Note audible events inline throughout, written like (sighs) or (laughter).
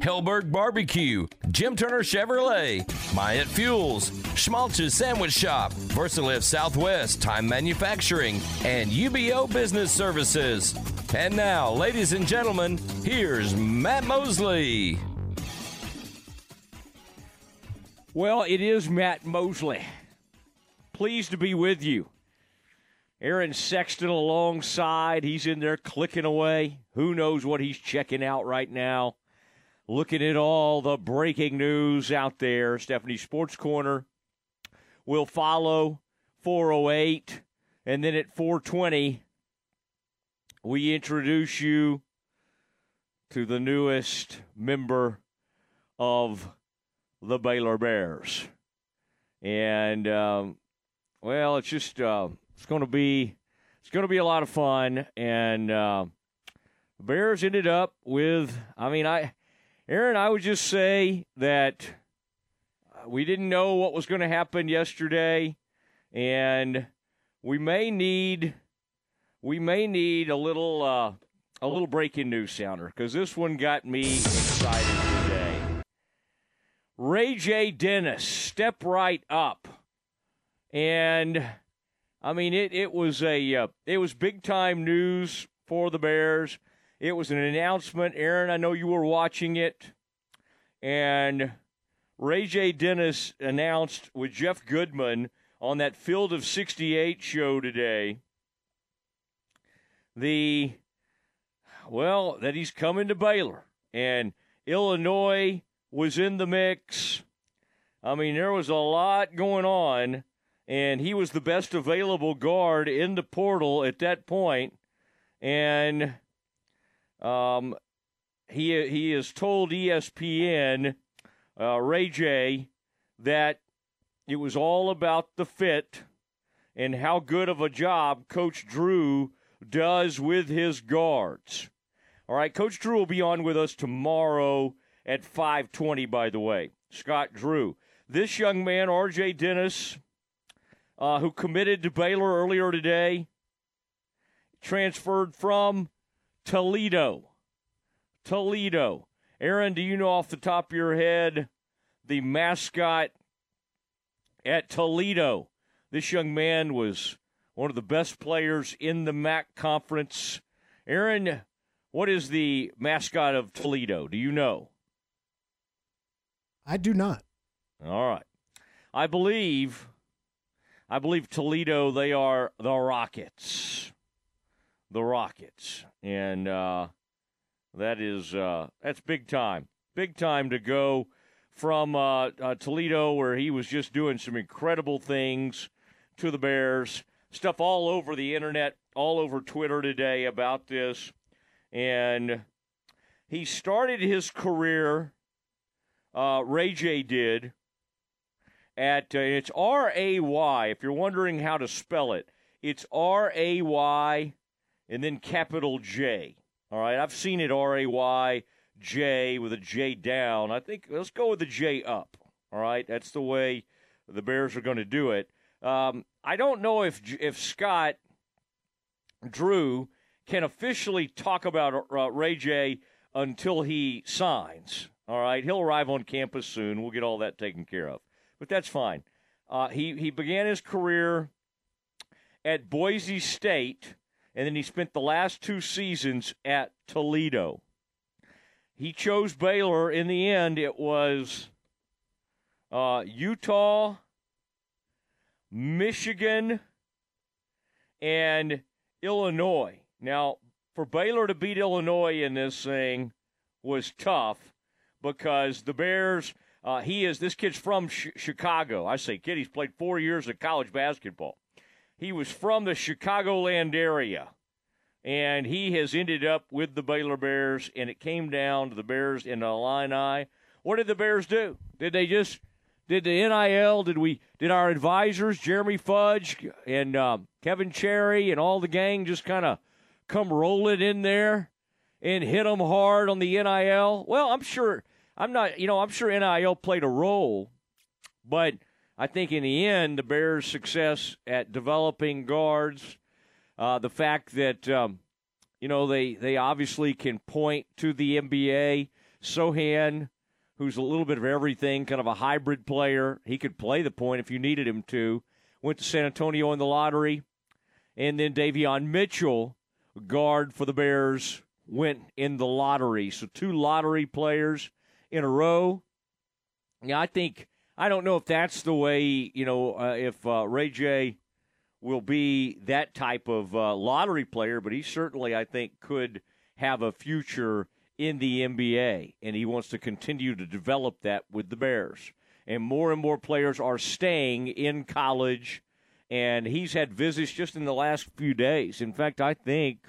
Helberg Barbecue, Jim Turner Chevrolet, Myatt Fuels, Schmaltz's Sandwich Shop, Versalift Southwest, Time Manufacturing, and UBO Business Services. And now, ladies and gentlemen, here's Matt Mosley. Well, it is Matt Mosley. Pleased to be with you. Aaron Sexton alongside. He's in there clicking away. Who knows what he's checking out right now? Looking at all the breaking news out there. Stephanie Sports Corner will follow 408. And then at 420, we introduce you to the newest member of the Baylor Bears. And, um, well, it's just. Uh, it's going to be it's going to be a lot of fun, and uh, Bears ended up with. I mean, I, Aaron, I would just say that we didn't know what was going to happen yesterday, and we may need we may need a little uh, a little breaking news sounder because this one got me excited today. Ray J. Dennis, step right up, and I mean, it, it was a uh, it was big time news for the Bears. It was an announcement. Aaron, I know you were watching it, and Ray J. Dennis announced with Jeff Goodman on that Field of 68 show today the well that he's coming to Baylor and Illinois was in the mix. I mean, there was a lot going on and he was the best available guard in the portal at that point, and um, he he has told ESPN uh, Ray J that it was all about the fit and how good of a job Coach Drew does with his guards. All right, Coach Drew will be on with us tomorrow at 5:20 by the way. Scott Drew. This young man, RJ Dennis, uh, who committed to Baylor earlier today, transferred from Toledo. Toledo. Aaron, do you know off the top of your head the mascot at Toledo? This young man was one of the best players in the MAC conference. Aaron, what is the mascot of Toledo? Do you know? I do not. All right. I believe I believe Toledo, they are the Rockets. The Rockets. And uh, that is uh, that's big time. Big time to go from uh, uh, Toledo, where he was just doing some incredible things, to the Bears. Stuff all over the internet, all over Twitter today about this. And he started his career, uh, Ray J did, at uh, it's R A Y. If you're wondering how to spell it, it's R A Y and then capital J. All right, I've seen it R A Y J with a J down. I think let's go with the J up. All right, that's the way the Bears are going to do it. Um, I don't know if if Scott Drew can officially talk about uh, Ray J until he signs. All right, he'll arrive on campus soon. We'll get all that taken care of but that's fine. Uh, he he began his career at Boise State, and then he spent the last two seasons at Toledo. He chose Baylor. In the end, it was uh, Utah, Michigan, and Illinois. Now, for Baylor to beat Illinois in this thing was tough because the Bears uh, he is this kid's from sh- Chicago. I say kid. He's played four years of college basketball. He was from the Chicagoland area, and he has ended up with the Baylor Bears. And it came down to the Bears in the Illini. What did the Bears do? Did they just did the NIL? Did we? Did our advisors, Jeremy Fudge and uh, Kevin Cherry and all the gang, just kind of come rolling in there and hit them hard on the NIL? Well, I'm sure. I'm not. You know, I'm sure NIL played a role, but I think in the end, the Bears' success at developing guards, uh, the fact that um, you know they they obviously can point to the NBA. Sochan, who's a little bit of everything, kind of a hybrid player. He could play the point if you needed him to. Went to San Antonio in the lottery, and then Davion Mitchell, guard for the Bears, went in the lottery. So two lottery players in a row. Yeah, I think I don't know if that's the way, you know, uh, if uh, Ray J will be that type of uh, lottery player, but he certainly, I think, could have a future in the NBA, and he wants to continue to develop that with the Bears. And more and more players are staying in college, and he's had visits just in the last few days. In fact, I think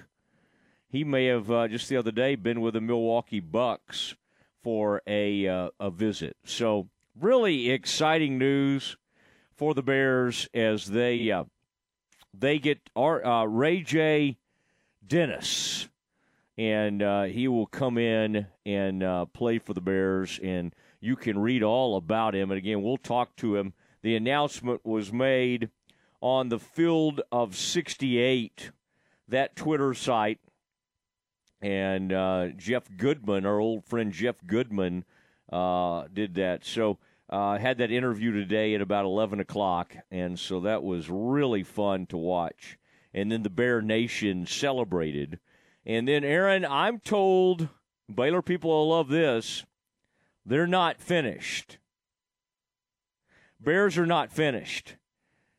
he may have uh, just the other day been with the Milwaukee Bucks for a uh, a visit. So really exciting news for the Bears as they uh, they get our, uh, Ray J. Dennis, and uh, he will come in and uh, play for the Bears, and you can read all about him. And again, we'll talk to him. The announcement was made on the Field of 68, that Twitter site, and uh, Jeff Goodman, our old friend Jeff Goodman uh, did that. So I uh, had that interview today at about 11 o'clock, and so that was really fun to watch. And then the Bear Nation celebrated. And then, Aaron, I'm told Baylor people will love this. They're not finished. Bears are not finished.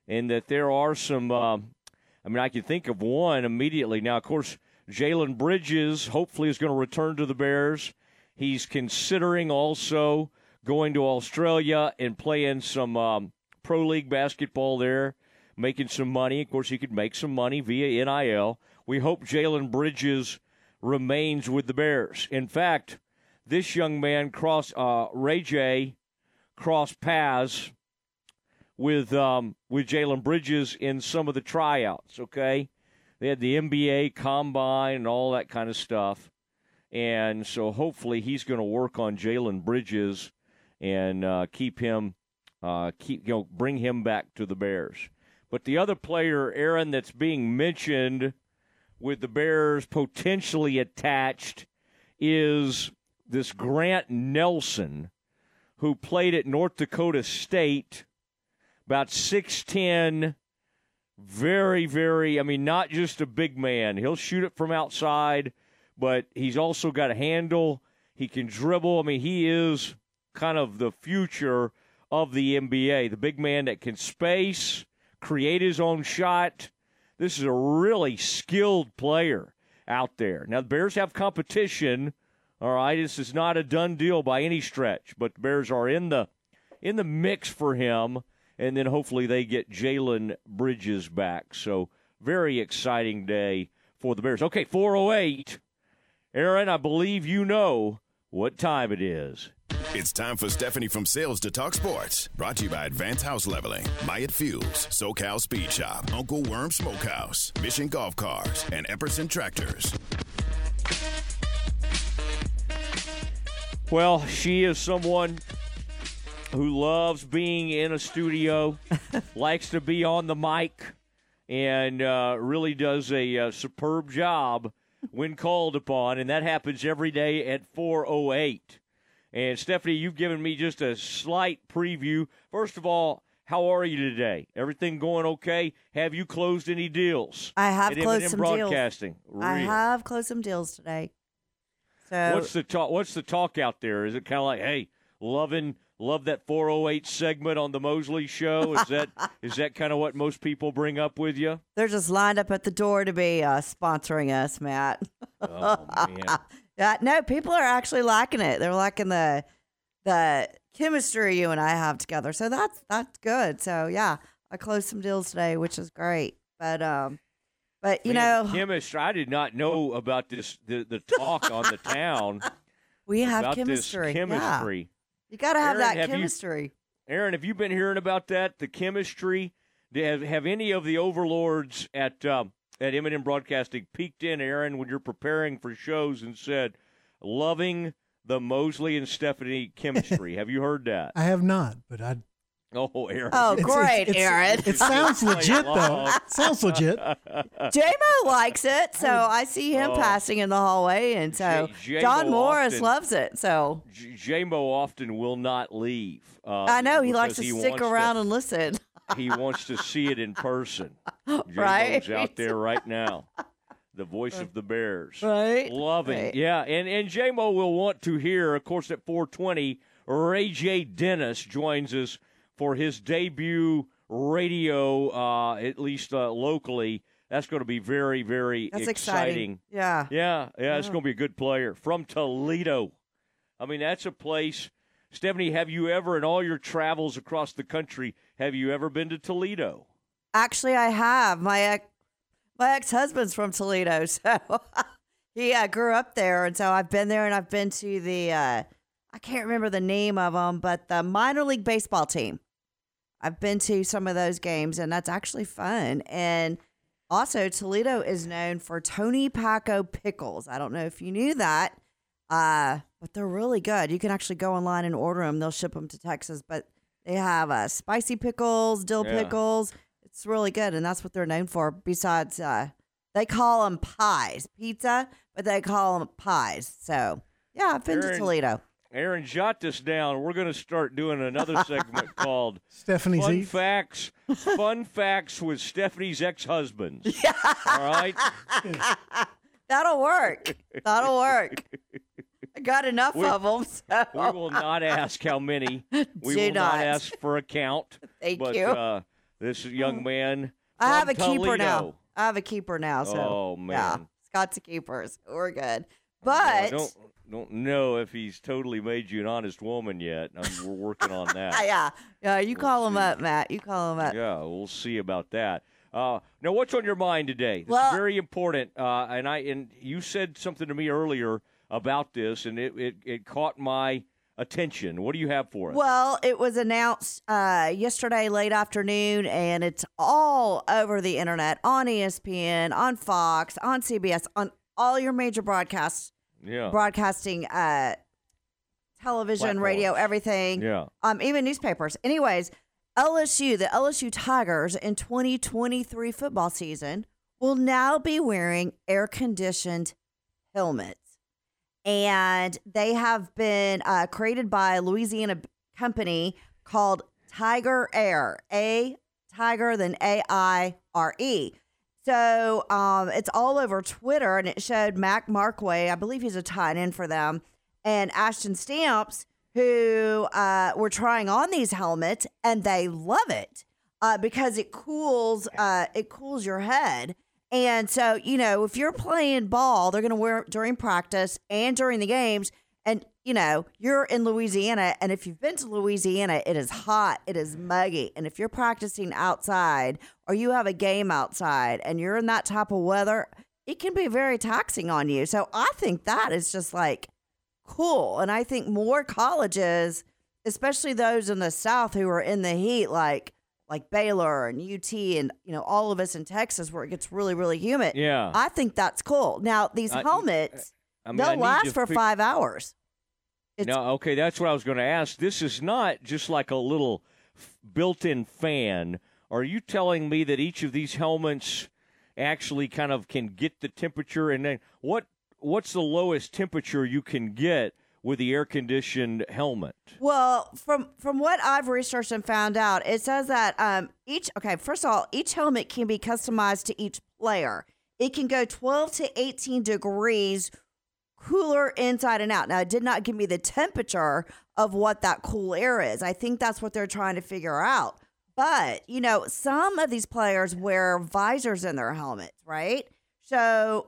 And that there are some, uh, I mean, I can think of one immediately. Now, of course, Jalen Bridges hopefully is going to return to the Bears. He's considering also going to Australia and playing some um, pro league basketball there, making some money. Of course, he could make some money via NIL. We hope Jalen Bridges remains with the Bears. In fact, this young man uh, Ray J crossed paths with um, with Jalen Bridges in some of the tryouts. Okay, they had the NBA combine and all that kind of stuff. And so hopefully he's going to work on Jalen Bridges and uh, keep him, uh, keep you know, bring him back to the Bears. But the other player, Aaron, that's being mentioned with the Bears potentially attached is this Grant Nelson, who played at North Dakota State, about 6'10, very, very, I mean, not just a big man. He'll shoot it from outside but he's also got a handle. He can dribble. I mean, he is kind of the future of the NBA. The big man that can space, create his own shot. This is a really skilled player out there. Now, the Bears have competition. All right, this is not a done deal by any stretch, but the Bears are in the in the mix for him, and then hopefully they get Jalen Bridges back. So very exciting day for the Bears. Okay, 408. Aaron, I believe you know what time it is. It's time for Stephanie from Sales to Talk Sports. Brought to you by Advanced House Leveling, Myatt Fuels, SoCal Speed Shop, Uncle Worm Smokehouse, Mission Golf Cars, and Epperson Tractors. Well, she is someone who loves being in a studio, (laughs) likes to be on the mic, and uh, really does a uh, superb job when called upon, and that happens every day at 408. And Stephanie, you've given me just a slight preview. First of all, how are you today? Everything going okay? Have you closed any deals? I have closed some broadcasting? deals. I have closed some deals today. So what's the talk? What's the talk out there? Is it kind of like, hey, loving love that 408 segment on the Mosley show. Is that (laughs) is that kind of what most people bring up with you? They're just lined up at the door to be uh, sponsoring us, Matt. oh man. (laughs) yeah, no, people are actually liking it. They're liking the the chemistry you and I have together. So that's that's good. So yeah, I closed some deals today, which is great. But um but you man, know chemistry I did not know about this the, the talk on the town. (laughs) We have chemistry. chemistry. Yeah. You got to have Aaron, that have chemistry. Aaron, have you been hearing about that? The chemistry. Have, have any of the overlords at uh, at M&M Broadcasting peeked in, Aaron, when you're preparing for shows and said, "Loving the Mosley and Stephanie (laughs) chemistry"? have you heard that? I have not, but I. Oh, Aaron. Oh, It's- great, it's- it's- Aaron. It sounds legit, though. Sounds legit. J-Mo likes it, so I see him Oh. passing in the hallway, and so J- John Morris often- loves it. So J- J-Mo often will not leave. Uh, I know he likes to he stick wants around and listen. he wants to see it in person. (laughs) J-Mo's Right. out there right now. The voice of the Bears. Right. Loving. Right. Yeah, and, and J-Mo will want to hear, of course, at 420, Ray J. Dennis joins us for his debut radio, uh, at least uh, locally. That's going to be very, very That's exciting. exciting. Yeah. Yeah, yeah, it's going to be a good player from Toledo. I mean, that's a place. Stephanie, have you ever, in all your travels across the country, have you ever been to Toledo? Actually, I have. My ex, my ex husband's from Toledo, (laughs) so (laughs) he uh, grew up there, and so I've been there, and I've been to the uh, I can't remember the name of them, but the minor league baseball team. I've been to some of those games, and that's actually fun. And also, Toledo is known for Tony Packo pickles. I don't know if you knew that, uh, but they're really good. You can actually go online and order them. They'll ship them to Texas, but they have uh, spicy pickles, dill Yeah. pickles. It's really good, and that's what they're known for. Besides, uh, they call them pies, pizza, but they call them pies. So, yeah, I've been to Toledo. Aaron, jot this down. We're going to start doing another (laughs) segment called Stephanie's Fun Eats. Facts. Fun Facts with Stephanie's ex-husbands. (laughs) Yeah. All right. (laughs) That'll work. That'll work. I got enough We- of them. So. We will not ask how many. We Do will not. not. ask for a count. Thank but, you. Uh, this young man. I have a from keeper now. I have a keeper now. So Oh, yeah, man. Scott's a keeper. So we're good. Well, I But don't don't know if he's totally made you an honest woman yet. Um, we're working on (laughs) that. yeah, yeah, you call him up, Matt. You call him up. Yeah, we'll see about that. Uh, now, what's on your mind today? This Well- is very important. Uh, and I and you said something to me earlier about this, and it, it, it caught my attention. What do you have for us? Well, it was announced uh, yesterday late afternoon, and it's all over the internet on ESPN, on Fox, on CBS, on all your major broadcasts, yeah, broadcasting, uh, television, radio, everything. yeah. um, even newspapers. Anyways, LSU, the LSU Tigers in 2023 football season will now be wearing air conditioned helmets. And they have been uh, created by a Louisiana company called Tiger Aire, A Tiger, then A I R E. So um, it's all over Twitter, and it showed Mac Markway, I believe he's a tight end for them, and Ashton Stamps, who uh, were trying on these helmets, and they love it uh, because it cools uh, it cools your head. And so you know, if you're playing ball, they're going to wear it during practice and during the games. And you know, you're in Louisiana, and if you've been to Louisiana, it is hot, it is muggy, and if you're practicing outside or you have a game outside and you're in that type of weather, it can be very taxing on you. So I think that is just like cool, and I think more colleges, especially those in the South who are in the heat, like like Baylor and UT, and you know all of us in Texas where it gets really really humid. Yeah. I think that's cool. Now these uh, uh, helmets. I mean, They'll last for fig- five hours. It's, No, okay, that's what I was going to ask. This is not just like a little f- built-in fan. Are you telling me that each of these helmets actually kind of can get the temperature and then what what's the lowest temperature you can get with the air-conditioned helmet? Well, from from what I've researched and found out, it says that um, each okay, first of all, each helmet can be customized to each player. It can go 12 to 18 degrees cooler inside and out. Now, it did not give me the temperature of what that cool air is. I think that's what they're trying to figure out. But, you know, some of these players wear visors in their helmets, right? So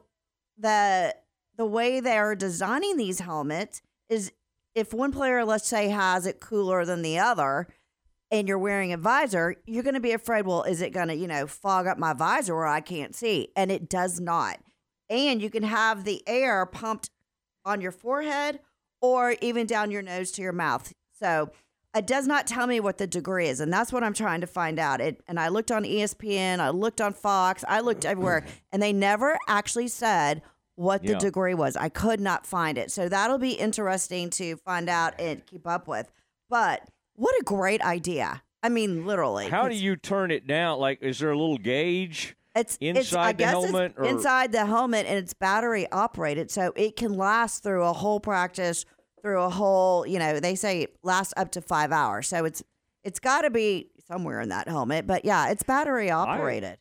the the way they're designing these helmets is if one player, let's say, has it cooler than the other, and you're wearing a visor, you're going to be afraid, well, is it going to, you know, fog up my visor where I can't see? And it does not. And you can have the air pumped on your forehead or even down your nose to your mouth. So it does not tell me what the degree is, and that's what I'm trying to find out. It, and I looked on ESPN, I looked on Fox, I looked everywhere, (clears throat) and they never actually said what the Yeah. degree was. I could not find it, so that'll be interesting to find out and keep up with. But what a great idea! I mean, literally. How do you turn it down? Like, is there a little gauge? It's it's, inside I the guess helmet, it's or- inside the helmet, and it's battery operated, so it can last through a whole practice, through a whole. You know, they say it lasts up to five hours, so it's it's got to be somewhere in that helmet. But yeah, it's battery operated.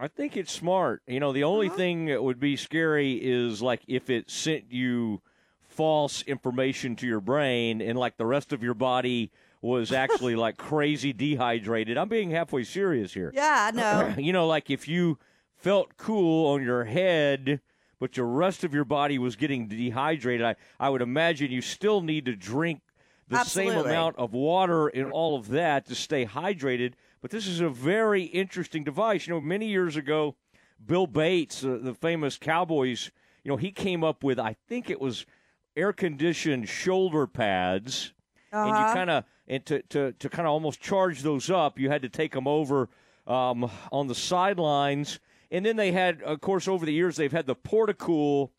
I think it's smart. You know, the only Uh-huh. thing that would be scary is like if it sent you false information to your brain and like the rest of your body was actually like crazy dehydrated. I'm being halfway serious here. yeah, I know. (clears throat) You know, like if you felt cool on your head, but your rest of your body was getting dehydrated, I, I would imagine you still need to drink the same amount of water and all of that to stay hydrated. But this is a very interesting device. You know, many years ago, Bill Bates, uh, the famous Cowboys, you know, he came up with, I think it was air conditioned shoulder pads and you Uh-huh. kind of and to to, to kind of almost charge those up, you had to take them over um, on the sidelines, and then they had, of course, over the years they've had the portacool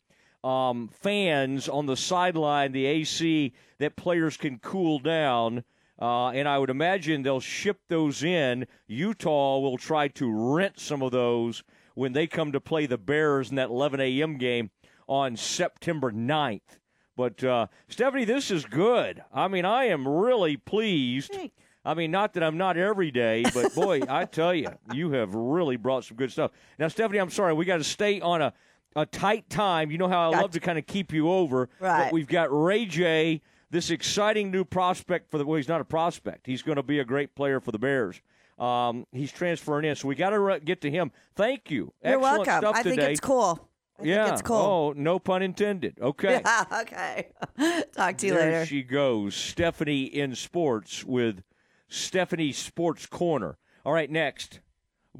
um, fans on the sideline, the AC that players can cool down. Uh, and I would imagine they'll ship those in. Utah will try to rent some of those when they come to play the Bears in that 11 a.m. game on September 9th. But uh, Stephanie, this is good. I mean, I am really pleased. Thanks. I mean, not that I'm not every day, but (laughs) boy, I tell you, you have really brought some good stuff. Now, Stephanie, I'm sorry, we got to stay on a, a tight time. You know how I love to kind of keep you over. But Right. we've got Ray J, this exciting new prospect for the. Well, he's not a prospect. He's going to be a great player for the Bears. Um, he's transferring in, so we got to re- get to him. Thank you. you're Excellent welcome. I think today. it's cool. I yeah. think it's cool. Oh, no pun intended. Okay. (laughs) Yeah, okay. (laughs) Talk to you later. there later. she goes, Stephanie in sports with Stephanie Sports Corner. All right, next,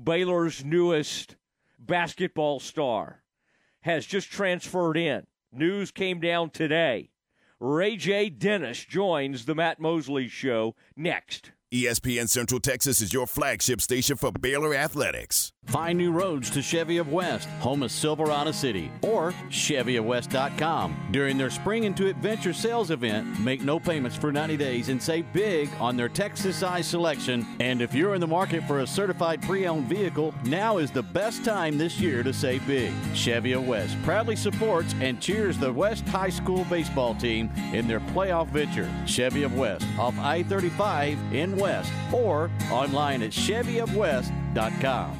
Baylor's newest basketball star has just transferred in. News came down today. Ray J. Dennis joins the Matt Mosley Show next. ESPN Central Texas is your flagship station for Baylor Athletics. Find new roads to Chevy of West, home of Silverado City, or ChevyofWest.com. During their Spring into Adventure sales event, make no payments for 90 days and save big on their Texas size selection. And if you're in the market for a certified pre owned vehicle, now is the best time this year to save big. Chevy of West proudly supports and cheers the West High School baseball team in their playoff venture. Chevy of West off I 35 in West or online at ChevyofWest.com.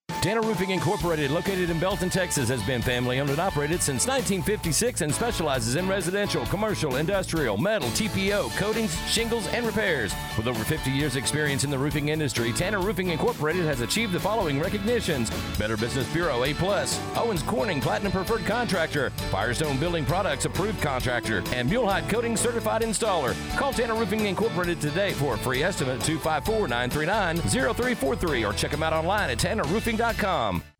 Tanner Roofing Incorporated, located in Belton, Texas, has been family owned and operated since 1956 and specializes in residential, commercial, industrial, metal, TPO, coatings, shingles, and repairs. With over 50 years' experience in the roofing industry, Tanner Roofing Incorporated has achieved the following recognitions: Better Business Bureau A+, Owens Corning Platinum Preferred Contractor, Firestone Building Products Approved Contractor, and Mule-Hide Coating Certified Installer. Call Tanner Roofing Incorporated today for a free estimate 254-939-0343 or check them out online at tannerroofing.com.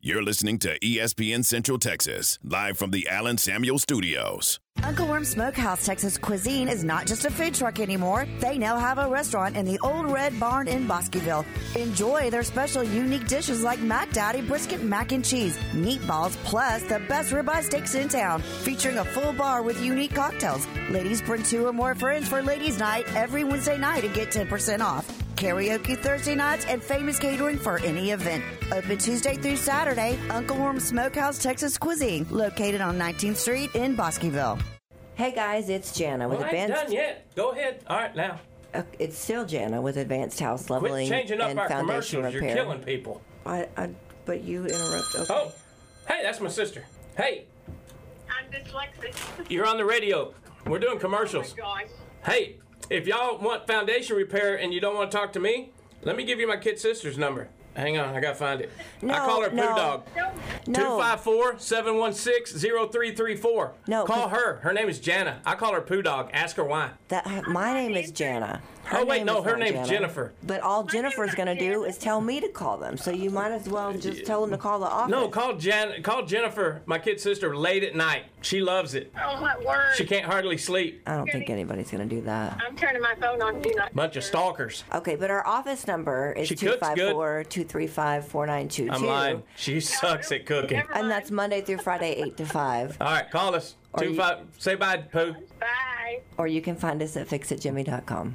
You're listening to ESPN Central Texas, live from the Allen Samuel Studios. Uncle Worm Smokehouse Texas Cuisine is not just a food truck anymore. They now have a restaurant in the Old Red Barn in Bosqueville. Enjoy their special unique dishes like Mac Daddy brisket mac and cheese, meatballs, plus the best ribeye steaks in town, featuring a full bar with unique cocktails. Ladies bring two or more friends for ladies' night every Wednesday night and get 10% off. Karaoke Thursday nights and famous catering for any event. Open Tuesday through Saturday, Uncle Worm Smokehouse Texas Cuisine, located on 19th Street in Bosqueville. Hey guys, it's Jana with Well, I ain't done yet. Go ahead. All right, now. Uh, it's still Jana with Advanced House Leveling Quit Leveling changing up and our Foundation commercials. Repair. You're killing people. I, I, but you interrupt. Okay. Oh, hey, that's my sister. Hey, I'm dyslexic. you're on the radio. We're doing commercials. Gosh. Hey, if y'all want foundation repair and you don't want to talk to me, let me give you my kid sister's number. Hang on, I gotta find it. I call her Poo no. Dog. No. 254-716-0334. No, Call her. Her name is Jana. I call her Poo Dog. Ask her why. That my name is Jana. Her Oh, wait, name no, her name's Jana. Jennifer. But all Jennifer's gonna do is tell me to call them. So you might as well just tell them to call the office. No, call Jan. Call Jennifer, my kid sister, late at night. She loves it. Oh my word! She can't hardly sleep. I don't think anybody's gonna do that. I'm turning my phone on do not. Bunch of stalkers. Okay, but our office number is She cooks good. 254-235-4922. I'm lying. She sucks at cooking. And that's Monday through Friday, 8 to 5. All right, call us. Or Two you- five. Say bye, Pooh. Bye. Or you can find us at fixitjimmy.com.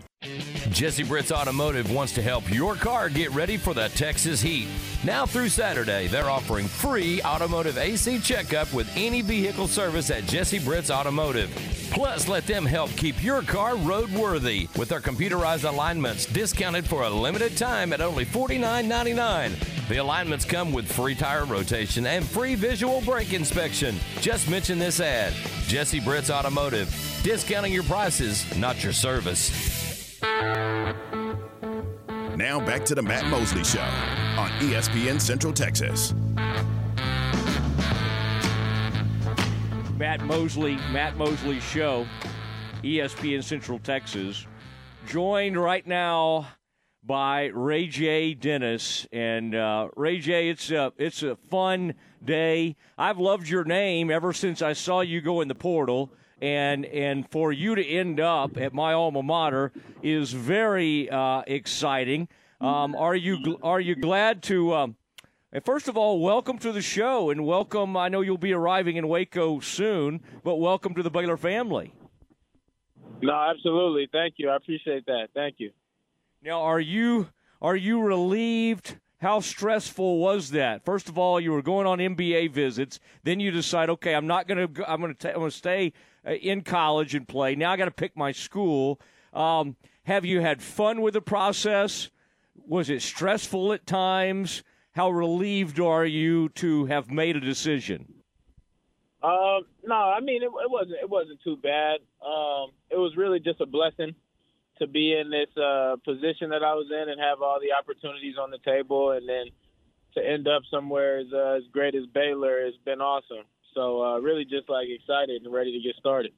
Jesse Britt's Automotive wants to help your car get ready for the Texas heat. Now through Saturday, they're offering free automotive AC checkup with any vehicle service at Jesse Britt's Automotive. Plus, let them help keep your car roadworthy with their computerized alignments discounted for a limited time at only $49.99. The alignments come with free tire rotation and free visual brake inspection. Just mention this ad Jesse Britt's Automotive, discounting your prices, not your service. Now back to the Matt Mosley Show on ESPN Central Texas. Matt Mosley, Matt Mosley Show, ESPN Central Texas, joined right now by Ray J. Dennis. And uh, Ray J, it's a, it's a fun day. I've loved your name ever since I saw you go in the portal. And, and for you to end up at my alma mater is very uh, exciting. Um, are you gl- are you glad to? Um, first of all, welcome to the show and welcome. I know you'll be arriving in Waco soon, but welcome to the Baylor family. No, absolutely. Thank you. I appreciate that. Thank you. Now, are you are you relieved? How stressful was that? First of all, you were going on NBA visits. Then you decide, okay, I'm not going to. I'm going to. I'm going to stay in college and play. Now I got to pick my school. Um, have you had fun with the process? Was it stressful at times? How relieved are you to have made a decision? Um, no, I mean it, it wasn't it wasn't too bad. Um, it was really just a blessing to be in this uh, position that I was in and have all the opportunities on the table, and then to end up somewhere as uh, as great as Baylor has been awesome. So uh, really, just like excited and ready to get started.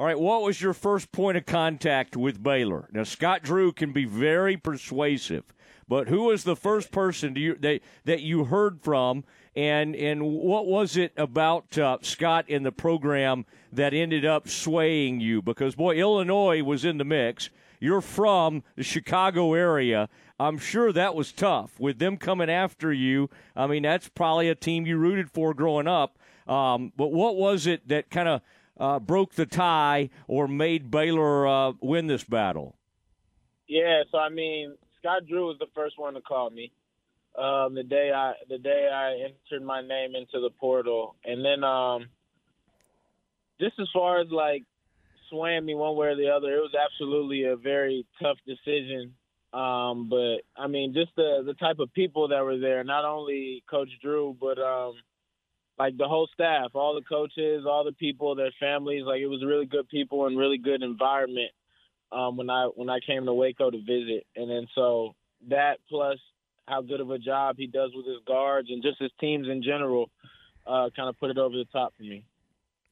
All right, what was your first point of contact with Baylor? Now, Scott Drew can be very persuasive, but who was the first person you, that that you heard from, and and what was it about uh, Scott in the program that ended up swaying you? Because boy, Illinois was in the mix. You're from the Chicago area. I'm sure that was tough with them coming after you. I mean, that's probably a team you rooted for growing up. Um, but what was it that kind of uh, broke the tie or made Baylor uh, win this battle? Yeah, so I mean, Scott Drew was the first one to call me um, the day I the day I entered my name into the portal, and then um, just as far as like swaying me one way or the other, it was absolutely a very tough decision. Um, but I mean, just the the type of people that were there, not only Coach Drew, but um, like the whole staff, all the coaches, all the people, their families. Like it was really good people and really good environment um, when I when I came to Waco to visit, and then so that plus how good of a job he does with his guards and just his teams in general, uh, kind of put it over the top for me.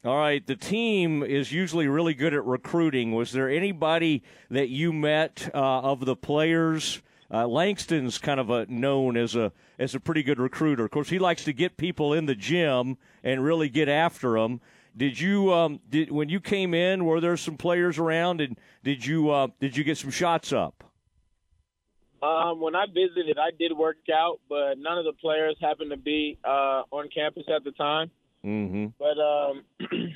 All right, the team is usually really good at recruiting. Was there anybody that you met uh, of the players? Uh, Langston's kind of a known as a as a pretty good recruiter. Of course, he likes to get people in the gym and really get after them. Did you um, did when you came in? Were there some players around, and did you uh, did you get some shots up? Um, when I visited, I did work out, but none of the players happened to be uh, on campus at the time. Mm-hmm. But um, (clears throat)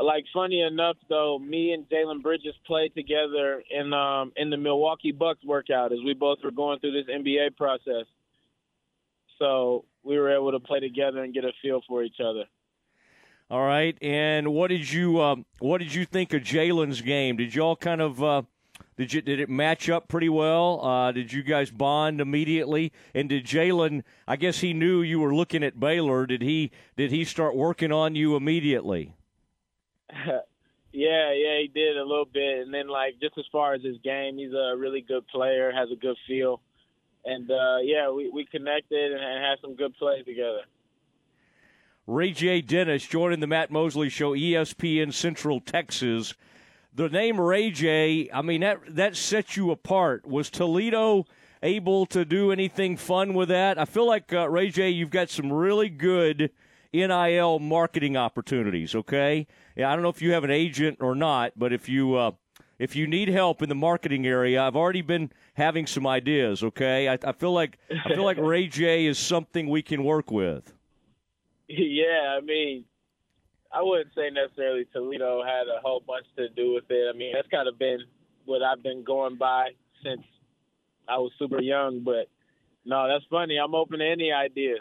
like funny enough, though, me and Jalen Bridges played together in um, in the Milwaukee Bucks workout as we both were going through this NBA process. So we were able to play together and get a feel for each other. All right, and what did you um, what did you think of Jalen's game? Did y'all kind of uh, did you did it match up pretty well? Uh, did you guys bond immediately? And did Jalen? I guess he knew you were looking at Baylor. Did he did he start working on you immediately? (laughs) Yeah, yeah, he did a little bit, and then like just as far as his game, he's a really good player, has a good feel, and uh, yeah, we we connected and, and had some good play together. Ray J. Dennis joining the Matt Mosley Show, ESPN Central Texas. The name Ray J. I mean that that sets you apart. Was Toledo able to do anything fun with that? I feel like uh, Ray J. You've got some really good NIL marketing opportunities. Okay, yeah, I don't know if you have an agent or not, but if you uh, if you need help in the marketing area, I've already been having some ideas. Okay, I, I feel like I feel like (laughs) Ray J. is something we can work with. Yeah, I mean, I wouldn't say necessarily Toledo had a whole bunch to do with it. I mean, that's kind of been what I've been going by since I was super young. But no, that's funny. I'm open to any ideas.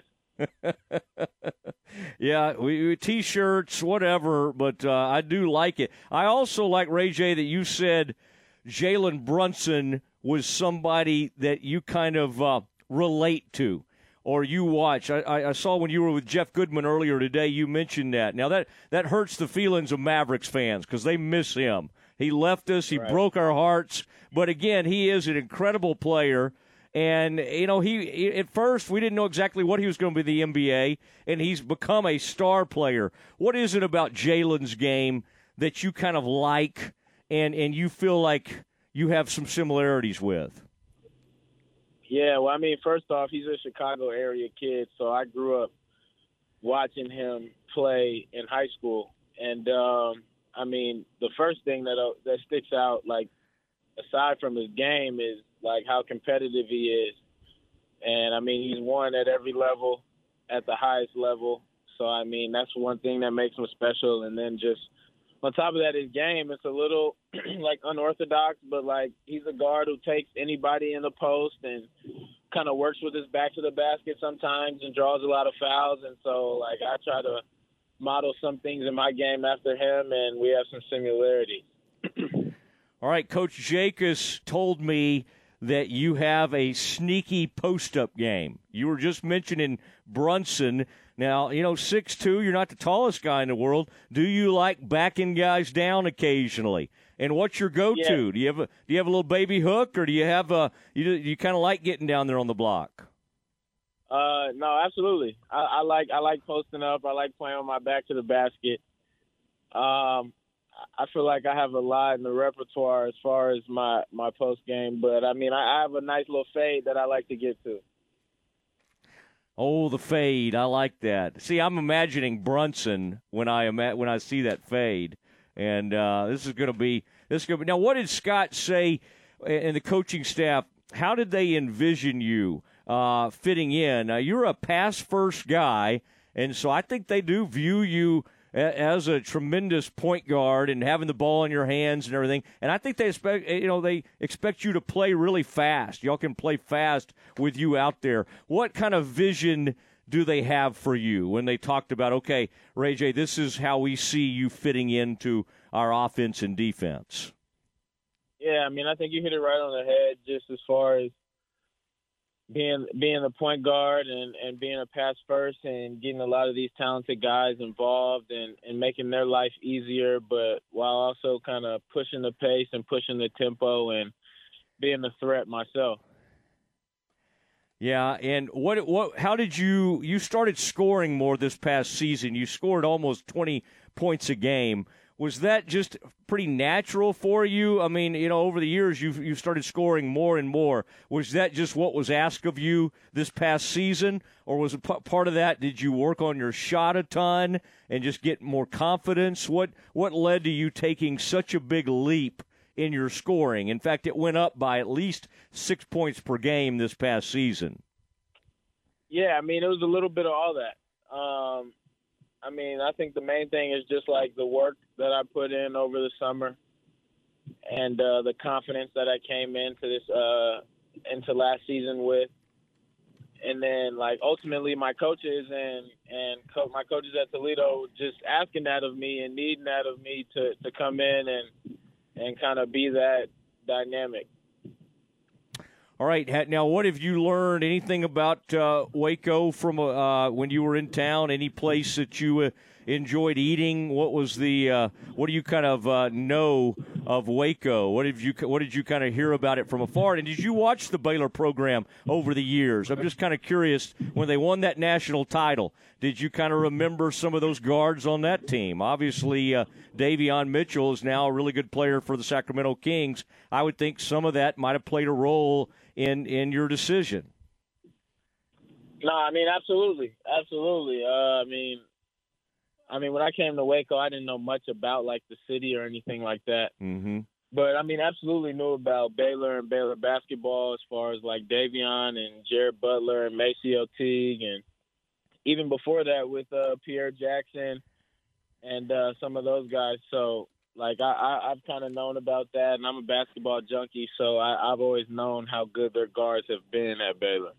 (laughs) yeah, we, we t-shirts, whatever. But uh, I do like it. I also like Ray J that you said Jalen Brunson was somebody that you kind of uh, relate to or you watch. I, I, saw when you were with Jeff Goodman earlier today, you mentioned that. Now that that hurts the feelings of Mavericks fans because they miss him. He left us. He Right. broke our hearts. But again, he is an incredible player. And you know, he at first we didn't know exactly what he was going to be the NBA, and he's become a star player. What is it about Jalen's game that you kind of like, and and you feel like you have some similarities with? Yeah, well, I mean, first off, he's a Chicago area kid, so I grew up watching him play in high school, and um, I mean, the first thing that uh, that sticks out, like aside from his game, is like how competitive he is, and I mean, he's won at every level, at the highest level. So I mean, that's one thing that makes him special, and then just on top of that, his game it's a little (clears throat) like unorthodox, but like he's a guard who takes anybody in the post and kind of works with his back to the basket sometimes and draws a lot of fouls. And so like I try to model some things in my game after him, and we have some similarities. (clears throat) All right, Coach Jacobs told me that you have a sneaky post up game. You were just mentioning Brunson. Now, you know, six two. you're not the tallest guy in the world. Do you like backing guys down occasionally? And what's your go to? Yeah. Do you have a do you have a little baby hook or do you have a you you kind of like getting down there on the block? Uh, no, absolutely. I, I like I like posting up. I like playing on my back to the basket. Um, I feel like I have a lot in the repertoire as far as my my post game, but I mean I, I have a nice little fade that I like to get to. Oh, the fade. I like that. See, I'm imagining Brunson when I when I see that fade, and uh, this is going to be this is going to be. Now, what did Scott say and the coaching staff? How did they envision you uh, fitting in? Uh, you're a pass first guy, and so I think they do view you as a tremendous point guard and having the ball in your hands and everything. And I think they expect you know they expect you to play really fast. Y'all can play fast with you out there. What kind of vision do they have for you when they talked about okay, Ray J, this is how we see you fitting into our offense and defense? Yeah, I mean I think you hit it right on the head just as far as being being the point guard and, and being a pass first and getting a lot of these talented guys involved and, and making their life easier, but while also kind of pushing the pace and pushing the tempo and being a threat myself. Yeah, and what what how did you you started scoring more this past season? You scored almost 20 points a game. Was that just pretty natural for you? I mean, you know, over the years you've you've started scoring more and more. Was that just what was asked of you this past season or was it p- part of that did you work on your shot a ton and just get more confidence? What what led to you taking such a big leap in your scoring? In fact, it went up by at least 6 points per game this past season. Yeah, I mean, it was a little bit of all that. Um, I mean, I think the main thing is just like the work that I put in over the summer and uh, the confidence that I came into this uh, into last season with, and then like ultimately my coaches and and co- my coaches at Toledo just asking that of me and needing that of me to to come in and and kind of be that dynamic. All right. Now, what have you learned? Anything about uh, Waco from uh, when you were in town? Any place that you uh, enjoyed eating? What was the uh, what do you kind of uh, know of Waco? What did you what did you kind of hear about it from afar? And did you watch the Baylor program over the years? I'm just kind of curious when they won that national title. Did you kind of remember some of those guards on that team? Obviously, uh, Davion Mitchell is now a really good player for the Sacramento Kings. I would think some of that might have played a role in in your decision. No, I mean absolutely, absolutely. Uh, I mean, I mean when I came to Waco, I didn't know much about like the city or anything like that. Mm-hmm. But I mean, absolutely knew about Baylor and Baylor basketball as far as like Davion and Jared Butler and MaCio Teague, and even before that with uh, Pierre Jackson and uh, some of those guys. So like I, I I've kind of known about that, and I'm a basketball junkie, so I, I've always known how good their guards have been at Baylor.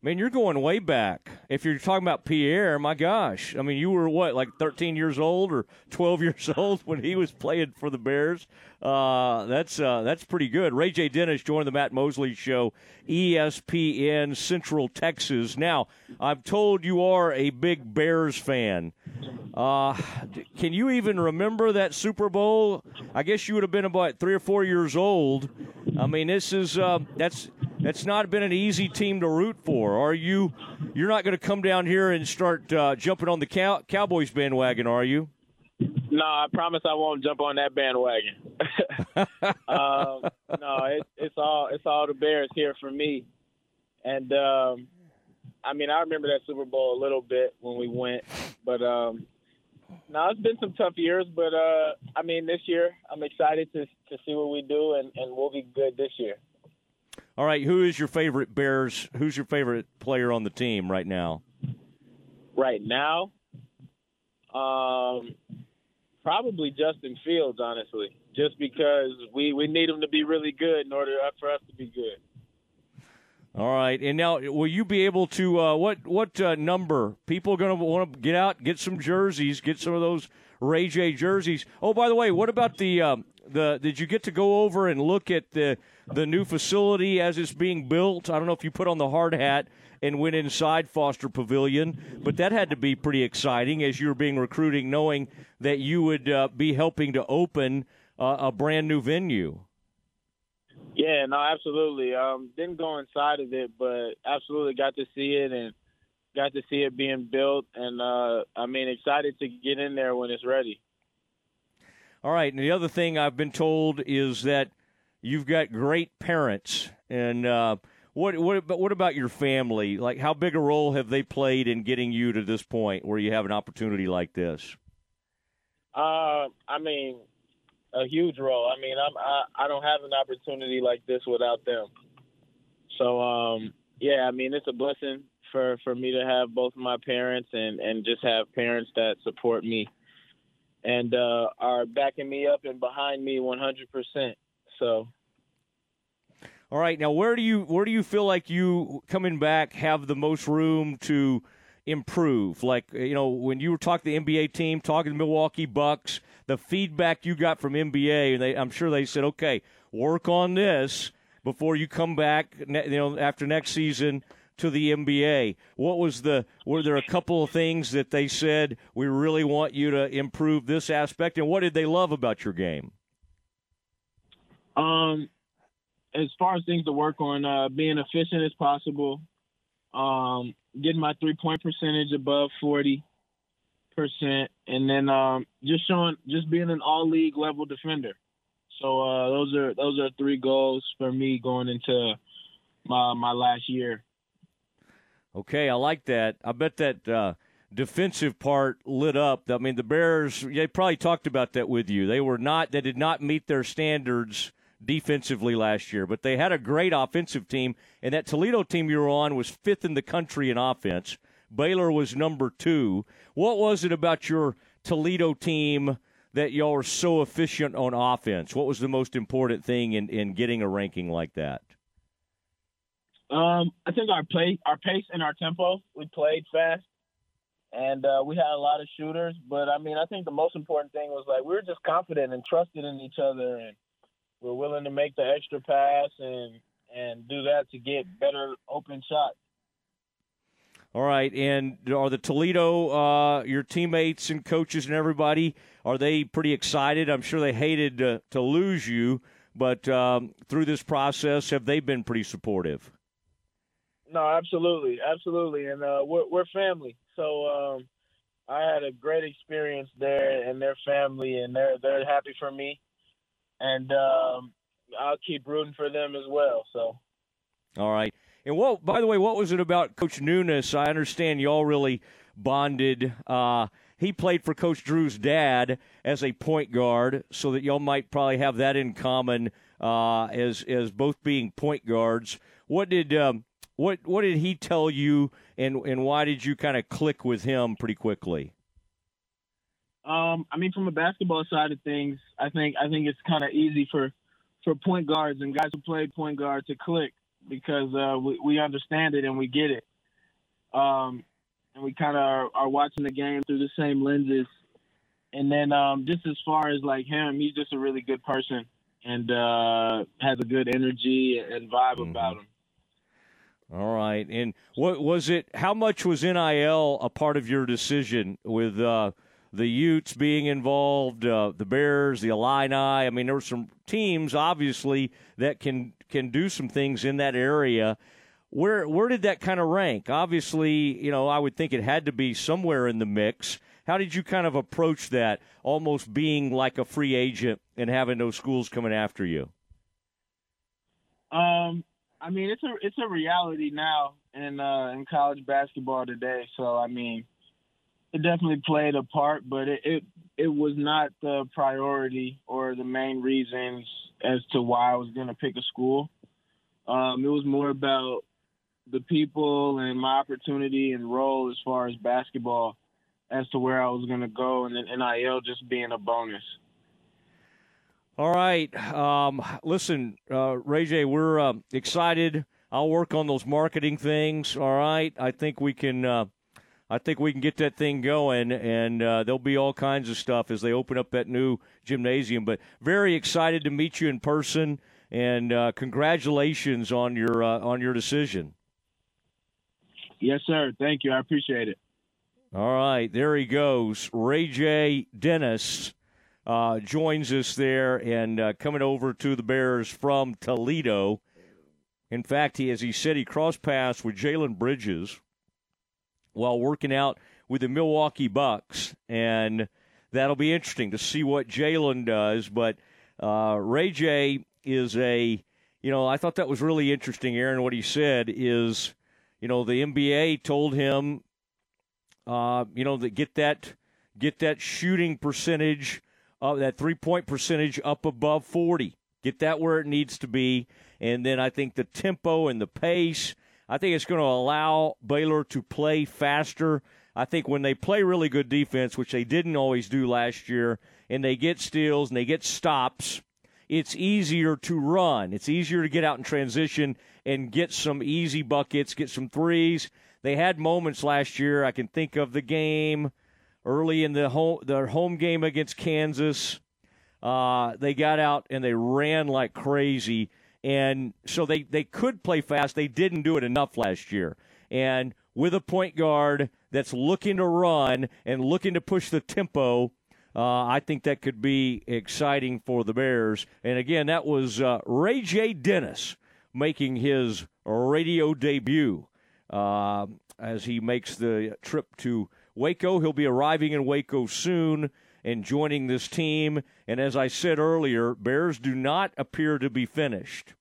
Man, you're going way back. If you're talking about Pierre, my gosh. I mean, you were what, like 13 years old or 12 (laughs) years old when he was playing for the Bears? Uh, that's uh, that's pretty good. Ray J. Dennis joined the Matt Mosley Show, ESPN Central Texas. Now, I'm told you are a big Bears fan. Uh, can you even remember that Super Bowl? I guess you would have been about three or four years old. I mean, this is uh, that's that's not been an easy team to root for. Are you? You're not going to come down here and start uh, jumping on the cow- Cowboys bandwagon, are you? No, I promise I won't jump on that bandwagon. (laughs) um, no, it, it's all it's all the Bears here for me, and um, I mean I remember that Super Bowl a little bit when we went, but um, no, it's been some tough years. But uh, I mean this year I'm excited to to see what we do, and, and we'll be good this year. All right, who is your favorite Bears? Who's your favorite player on the team right now? Right now, um, probably Justin Fields, honestly, just because we, we need him to be really good in order for us to be good. All right, and now will you be able to uh, what what uh, number people are going to want to get out, get some jerseys, get some of those Ray J jerseys? Oh, by the way, what about the um, the? Did you get to go over and look at the the new facility as it's being built? I don't know if you put on the hard hat and went inside Foster Pavilion, but that had to be pretty exciting as you were being recruiting, knowing that you would uh, be helping to open uh, a brand new venue. Yeah, no, absolutely. Um, didn't go inside of it, but absolutely got to see it and got to see it being built. And uh, I mean, excited to get in there when it's ready. All right. And the other thing I've been told is that you've got great parents. And uh, what what but what about your family? Like, how big a role have they played in getting you to this point where you have an opportunity like this? Uh, I mean, a huge role. I mean, I'm I, I don't have an opportunity like this without them. So um, yeah, I mean, it's a blessing for for me to have both my parents and and just have parents that support me and uh, are backing me up and behind me 100%. So. All right, now where do you where do you feel like you coming back have the most room to improve? Like you know, when you were talking to the NBA team, talking to the Milwaukee Bucks, the feedback you got from NBA, and they, I'm sure they said, okay, work on this before you come back. You know, after next season to the NBA. What was the? Were there a couple of things that they said we really want you to improve this aspect, and what did they love about your game? Um, as far as things to work on, uh, being efficient as possible, um, getting my three point percentage above forty percent, and then um, just showing, just being an all league level defender. So uh, those are those are three goals for me going into my my last year. Okay, I like that. I bet that uh, defensive part lit up. I mean, the Bears, they probably talked about that with you. They were not, they did not meet their standards defensively last year, but they had a great offensive team. And that Toledo team you were on was fifth in the country in offense. Baylor was number two. What was it about your Toledo team that y'all were so efficient on offense? What was the most important thing in, in getting a ranking like that? Um, I think our play, our pace, and our tempo. We played fast, and uh, we had a lot of shooters. But I mean, I think the most important thing was like we were just confident and trusted in each other, and we're willing to make the extra pass and and do that to get better open shots. All right, and are the Toledo uh, your teammates and coaches and everybody are they pretty excited? I'm sure they hated to, to lose you, but um, through this process, have they been pretty supportive? No, absolutely, absolutely, and uh, we're we're family. So um, I had a great experience there, and their family, and they're they're happy for me, and um, I'll keep rooting for them as well. So. All right. And what, by the way, what was it about Coach Nuness? I understand y'all really bonded. Uh, he played for Coach Drew's dad as a point guard, so that y'all might probably have that in common uh, as as both being point guards. What did um, what what did he tell you, and and why did you kind of click with him pretty quickly? Um, I mean, from a basketball side of things, I think I think it's kind of easy for for point guards and guys who play point guard to click because uh, we, we understand it and we get it. Um, and we kind of are, are, watching the game through the same lenses. And then um, just as far as like him, he's just a really good person and uh, has a good energy and vibe mm-hmm. about him. All right. And what was it? How much was NIL a part of your decision with uh, the Utes being involved, uh, the Bears, the Illini? I mean, there were some teams obviously that can can do some things in that area. Where where did that kind of rank? Obviously, you know, I would think it had to be somewhere in the mix. How did you kind of approach that, almost being like a free agent and having those schools coming after you? Um, I mean, it's a it's a reality now in uh, in college basketball today. So I mean, it definitely played a part, but it, it it was not the priority or the main reasons as to why I was going to pick a school. Um, it was more about the people and my opportunity and role as far as basketball as to where I was going to go, and then NIL just being a bonus. All right. Um, listen, uh, Ray J, we're uh, excited. I'll work on those marketing things. All right. I think we can. Uh, I think we can get that thing going, and uh, there'll be all kinds of stuff as they open up that new gymnasium. But very excited to meet you in person, and uh, congratulations on your uh, on your decision. Yes, sir. Thank you. I appreciate it. All right, there he goes. Ray J. Dennis uh, joins us there and uh, coming over to the Bears from Toledo. In fact, he, as he said, he crossed paths with Jalen Bridges while working out with the Milwaukee Bucks, and that'll be interesting to see what Jalen does. But uh, Ray J is a, you know, I thought that was really interesting, Aaron. What he said is, you know, the NBA told him, uh, you know, that get that get that shooting percentage, uh, that three point percentage up above forty. Get that where it needs to be, and then I think the tempo and the pace I think it's going to allow Baylor to play faster. I think when they play really good defense, which they didn't always do last year, and they get steals and they get stops, it's easier to run. It's easier to get out in transition and get some easy buckets, get some threes. They had moments last year. I can think of the game early in the home their home game against Kansas. Uh, they got out and they ran like crazy and so they, they could play fast. They didn't do it enough last year. And with a point guard that's looking to run and looking to push the tempo, uh, I think that could be exciting for the Bears. And again, that was uh, Ray J. Dennis making his radio debut uh, as he makes the trip to Waco. He'll be arriving in Waco soon and joining this team. And as I said earlier, Bears do not appear to be finished.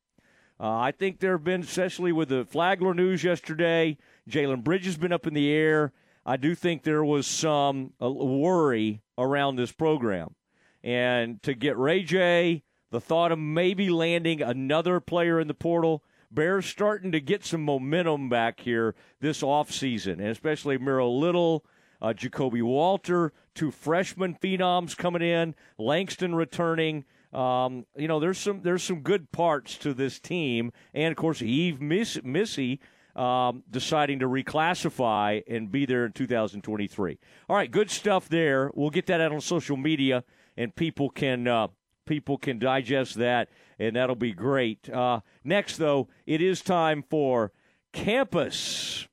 Uh, I think there have been, especially with the Flagler news yesterday, Jalen Bridges has been up in the air. I do think there was some worry around this program. And to get Ray J, the thought of maybe landing another player in the portal, Bears starting to get some momentum back here this offseason, and especially Miro Little – uh, Ja'Kobe Walter, two freshman phenoms coming in, Langston returning. Um, you know, there's some there's some good parts to this team, and of course, Yves Miss, Missi um, deciding to reclassify and be there in 2023. All right, good stuff there. We'll get that out on social media, and people can uh, people can digest that, and that'll be great. Uh, next, though, it is time for campus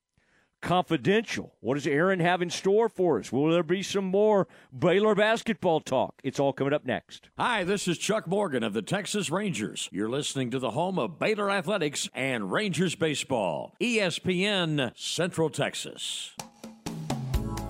confidential. What does Aaron have in store for us? Will there be some more Baylor basketball talk? It's all coming up next. Hi, this is Chuck Morgan of the Texas Rangers. You're listening to the home of Baylor Athletics and Rangers Baseball, ESPN Central Texas.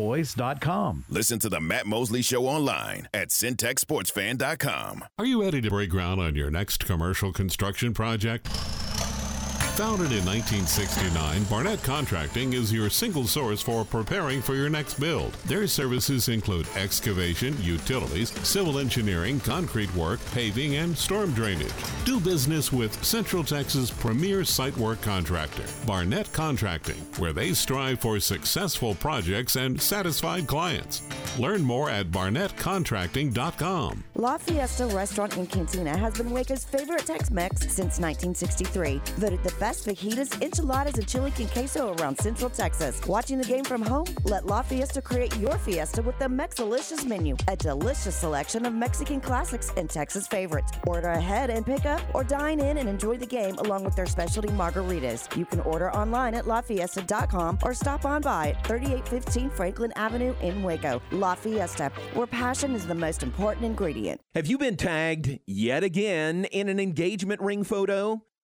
boys.com. Listen to the Matt Mosley Show online at syntechsportsfan.com. Are you ready to break ground on your next commercial construction project? Founded in 1969, Barnett Contracting is your single source for preparing for your next build. Their services include excavation, utilities, civil engineering, concrete work, paving, and storm drainage. Do business with Central Texas' premier site work contractor, Barnett Contracting, where they strive for successful projects and satisfied clients. Learn more at barnettcontracting.com. La Fiesta Restaurant and Cantina has been Waco's favorite Tex-Mex since 1963. Voted the best fajitas, enchiladas, and chili con queso around Central Texas. Watching the game from home? Let La Fiesta create your fiesta with the Mexalicious menu, a delicious selection of Mexican classics and Texas favorites. Order ahead and pick up, or dine in and enjoy the game along with their specialty margaritas. You can order online at lafiesta.com or stop on by at 3815 Franklin Avenue in Waco. La Fiesta, where passion is the most important ingredient. Have you been tagged yet again in an engagement ring photo?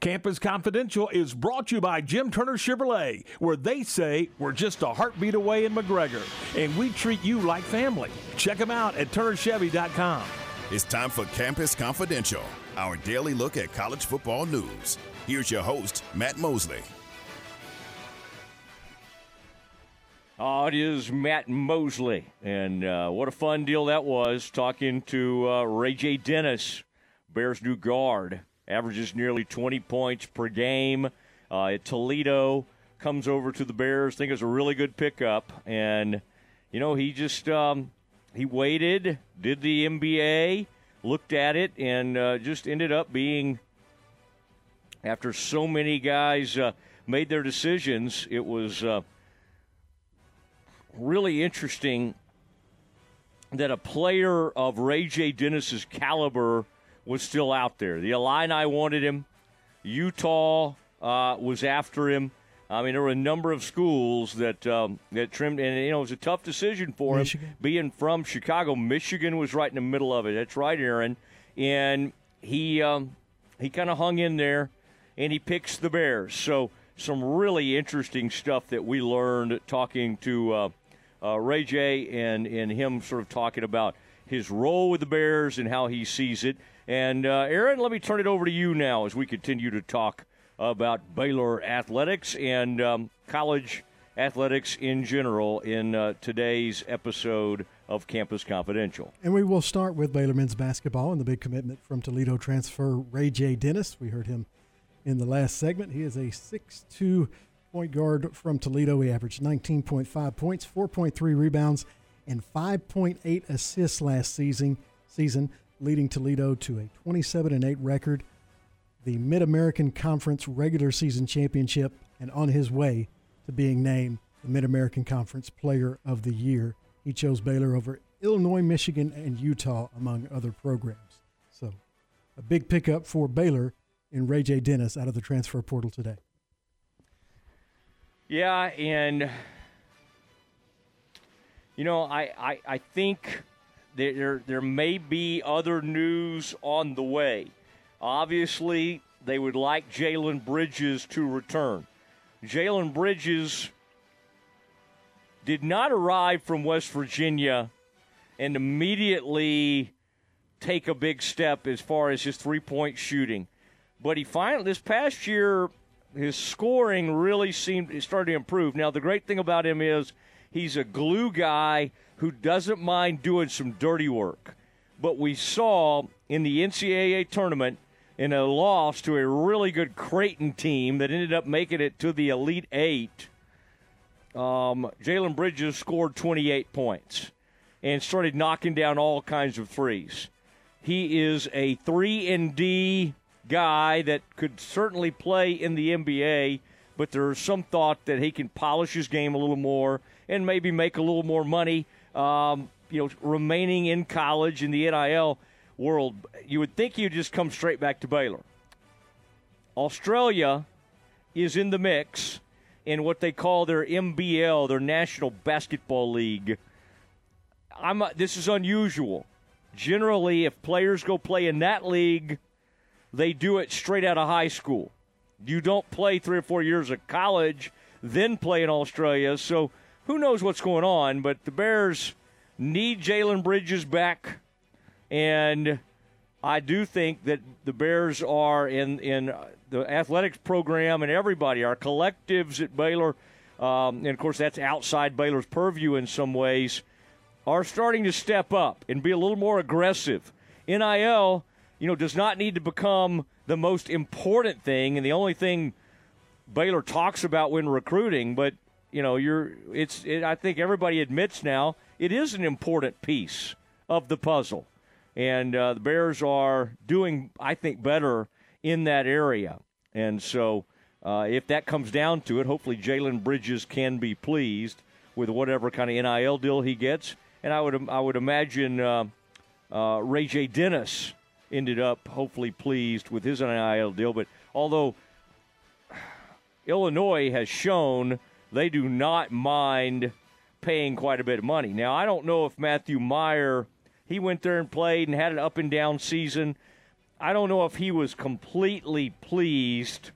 Campus Confidential is brought to you by Jim Turner Chevrolet, where they say we're just a heartbeat away in McGregor, and we treat you like family. Check them out at turnerchevy.com. It's time for Campus Confidential, our daily look at college football news. Here's your host, Matt Mosley. Oh, it is Matt Mosley. And uh, what a fun deal that was talking to uh, Ray J. Dennis, Bears new guard. Averages nearly 20 points per game uh, at Toledo. Comes over to the Bears. think it's a really good pickup. And, you know, he just um, he waited, did the NBA, looked at it, and uh, just ended up being, after so many guys uh, made their decisions, it was uh, really interesting that a player of Ray J. Dennis's caliber was still out there. The Illini wanted him. Utah uh, was after him. I mean, there were a number of schools that um, that trimmed, and you know it was a tough decision for Michigan. him. Being from Chicago, Michigan was right in the middle of it. That's right, Aaron. And he um, he kind of hung in there, and he picks the Bears. So some really interesting stuff that we learned talking to uh, uh, Ray J and and him sort of talking about his role with the Bears and how he sees it. And uh, Aaron, let me turn it over to you now as we continue to talk about Baylor athletics and um, college athletics in general in uh, today's episode of Campus Confidential. And we will start with Baylor men's basketball and the big commitment from Toledo transfer Ray J. Dennis. We heard him in the last segment. He is a 6'2 point guard from Toledo. He averaged 19.5 points, 4.3 rebounds, and 5.8 assists last season, season leading Toledo to a 27 and 8 record, the Mid American Conference regular season championship, and on his way to being named the Mid American Conference Player of the Year. He chose Baylor over Illinois, Michigan, and Utah, among other programs. So, a big pickup for Baylor in Ray J. Dennis out of the transfer portal today. Yeah, and you know, I, I, I think there there may be other news on the way. Obviously, they would like Jalen Bridges to return. Jalen Bridges did not arrive from West Virginia and immediately take a big step as far as his three point shooting. But he finally, this past year, his scoring really seemed started to improve. Now, the great thing about him is he's a glue guy who doesn't mind doing some dirty work. But we saw in the NCAA tournament in a loss to a really good Creighton team that ended up making it to the Elite Eight. Um, Jalen Bridges scored 28 points and started knocking down all kinds of threes. He is a 3 and D guy that could certainly play in the NBA, but there's some thought that he can polish his game a little more and maybe make a little more money. Um, you know, remaining in college in the NIL world, you would think he'd just come straight back to Baylor. Australia is in the mix in what they call their NBL, their National Basketball League. I'm this is unusual. Generally, if players go play in that league, they do it straight out of high school. You don't play three or four years of college, then play in Australia. So who knows what's going on? But the Bears need Jalen Bridges back, and I do think that the Bears are in in the athletics program and everybody, our collectives at Baylor, um, and of course that's outside Baylor's purview in some ways, are starting to step up and be a little more aggressive. NIL you know, does not need to become the most important thing and the only thing Baylor talks about when recruiting. But you know, you're it's. It, I think everybody admits now it is an important piece of the puzzle, and uh, the Bears are doing, I think, better in that area. And so, uh, if that comes down to it, hopefully Jalen Bridges can be pleased with whatever kind of NIL deal he gets. And I would I would imagine uh, uh Ray J. Dennis ended up hopefully pleased with his NIL deal. But although (sighs) Illinois has shown they do not mind paying quite a bit of money. Now, I don't know if Matthew Mayer, he went there and played and had an up and down season. I don't know if he was completely pleased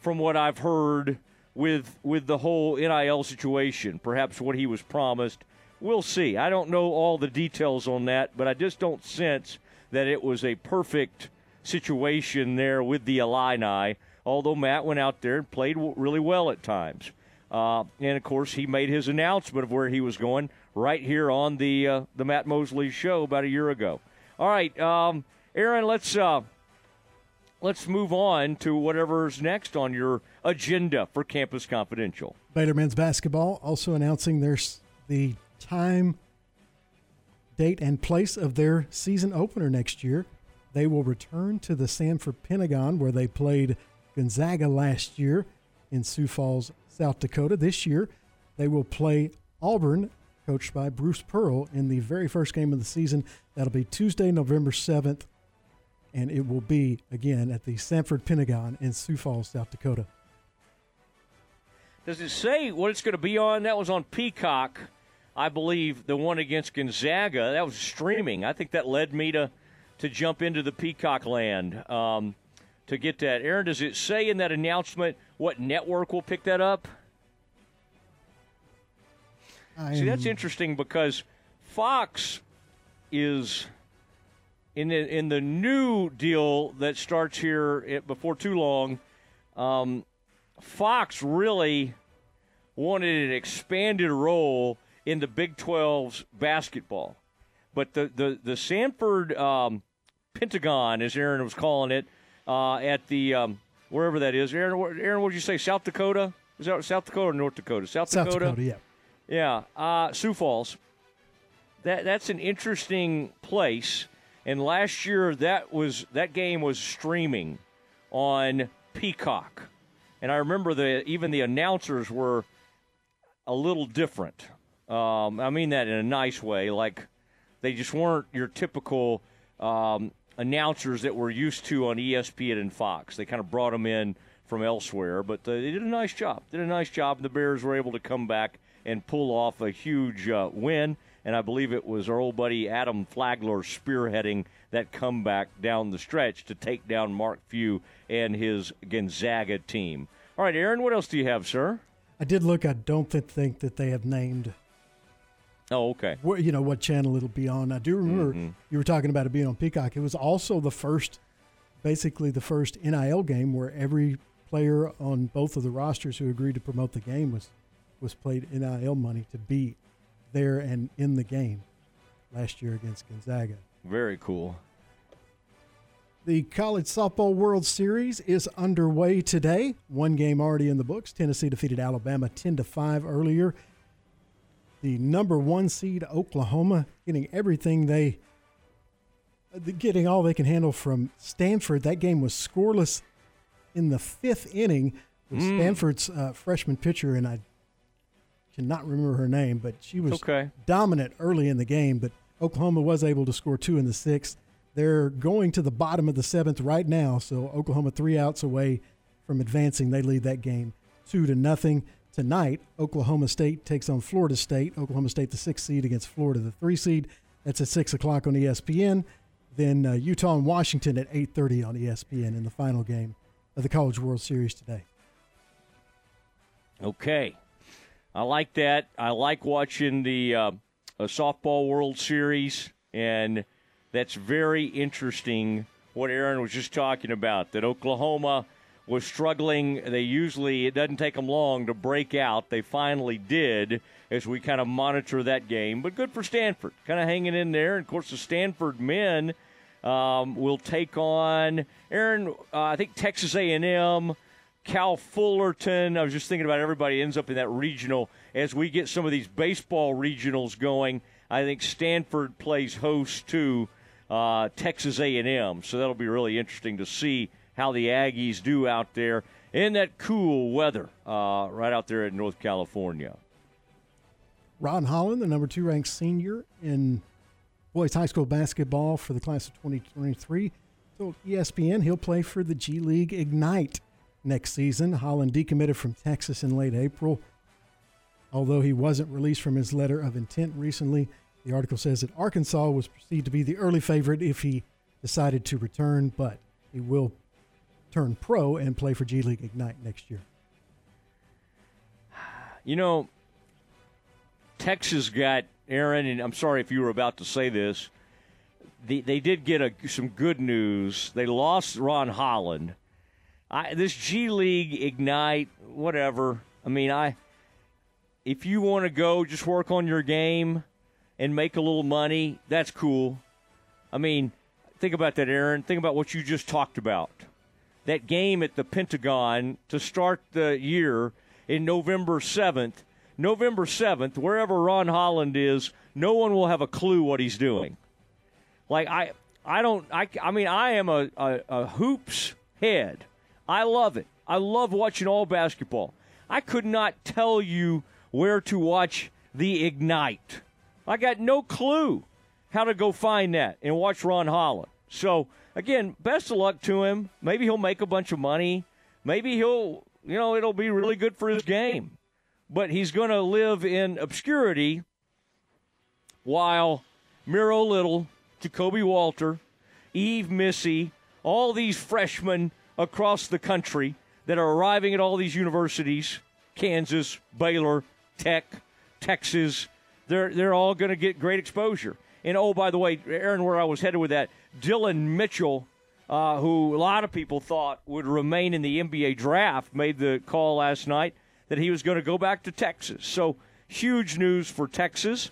from what I've heard with with the whole NIL situation, perhaps what he was promised. We'll see. I don't know all the details on that, but I just don't sense that it was a perfect situation there with the Illini, although Matt went out there and played really well at times. Uh, and of course, he made his announcement of where he was going right here on the uh, the Matt Mosley show about a year ago. All right, um, Aaron, let's uh, let's move on to whatever's next on your agenda for Campus Confidential. Baylor men's basketball also announcing their the time date and place of their season opener next year. They will return to the Sanford Pentagon where they played Gonzaga last year in Sioux Falls, South Dakota. This year, they will play Auburn, coached by Bruce Pearl, in the very first game of the season. That'll be Tuesday, November 7th, and it will be, again, at the Sanford Pentagon in Sioux Falls, South Dakota. Does it say what it's going to be on? That was on Peacock. I believe the one against Gonzaga that was streaming. I think that led me to to jump into the Peacock land um, to get that. Aaron, does it say in that announcement what network will pick that up? I See, that's interesting because Fox is in the, in the new deal that starts here before too long. Um, Fox really wanted an expanded role in the Big 12's basketball. But the the the Sanford um, Pentagon, as Aaron was calling it, uh, at the um, wherever that is. Aaron, what- Aaron, what did you say? South Dakota? Is that South Dakota or North Dakota? South, South Dakota, yeah. Yeah, uh, Sioux Falls. That that's an interesting place. And last year, that was that game was streaming on Peacock, and I remember the even the announcers were a little different. Um, I mean that in a nice way, like they just weren't your typical um, announcers that we're used to on ESPN and Fox. They kind of brought them in from elsewhere, but uh, they did a nice job. Did a nice job. The Bears were able to come back and pull off a huge uh, win, and I believe it was our old buddy Adam Flagler spearheading that comeback down the stretch to take down Mark Few and his Gonzaga team. All right, Aaron, what else do you have, sir? I did look. I don't think that they have named. Oh, okay. Where, you know what channel it'll be on. I do remember Mhm. you were talking about it being on Peacock. It was also the first, basically the first NIL game where every player on both of the rosters who agreed to promote the game was was played NIL money to be there and in the game last year against Gonzaga. Very cool. The College Softball World Series is underway today. One game already in the books. Tennessee defeated Alabama 10 to 5 earlier. The number 1 seed Oklahoma getting everything they uh, getting all they can handle from Stanford. That game was scoreless in the 5th inning with Mm. Stanford's uh, freshman pitcher and I cannot remember her name, but she was okay. dominant early in the game, but Oklahoma was able to score two in the sixth. They're going to the bottom of the seventh right now, so Oklahoma three outs away from advancing. They lead that game two to nothing. Tonight, Oklahoma State takes on Florida State. Oklahoma State, the sixth seed, against Florida, the three seed. That's at six o'clock on ESPN. Then uh, Utah and Washington at eight thirty on ESPN in the final game of the College World Series today. Okay. I like that. I like watching the uh, softball World Series, and that's very interesting. What Aaron was just talking about that Oklahoma was struggling. They usually it doesn't take them long to break out. They finally did as we kind of monitor that game. But good for Stanford, kind of hanging in there. And of course, the Stanford men um, will take on Aaron. Uh, I think Texas A&M. Cal Fullerton. I was just thinking about everybody ends up in that regional. As we get some of these baseball regionals going, I think Stanford plays host to uh, Texas A&M. So that'll be really interesting to see how the Aggies do out there in that cool weather uh, right out there in North California. Ron Holland, the number two ranked senior in boys high school basketball for the class of 2023, told ESPN he'll play for the G League Ignite next season. Holland decommitted from Texas in late April. Although he wasn't released from his letter of intent recently, the article says that Arkansas was perceived to be the early favorite if he decided to return, but he will turn pro and play for G League Ignite next year. You know, Texas got Aaron, and I'm sorry if you were about to say this. They, they did get a, some good news. They lost Ron Holland. I, this G League Ignite, whatever. I mean, I if you want to go, just work on your game and make a little money. That's cool. I mean, think about that, Aaron. Think about what you just talked about. That game at the Pentagon to start the year in November 7th. November 7th, wherever Ron Holland is, no one will have a clue what he's doing. Like I I don't I I mean I am a, a, a hoops head. I love it. I love watching all basketball. I could not tell you where to watch the Ignite. I got no clue how to go find that and watch Ron Holland. So again, best of luck to him. Maybe he'll make a bunch of money. Maybe he'll you know it'll be really good for his game. But he's going to live in obscurity while Miro Little, Ja'Kobe Walter, Yves Missi, all these freshmen across the country that are arriving at all these universities Kansas, Baylor, Tech, Texas they're, they're all going to get great exposure. And oh, by the way, Aaron, where I was headed with that, Dylan Mitchell, uh, who a lot of people thought would remain in the NBA draft, made the call last night that he was going to go back to Texas. So huge news for Texas.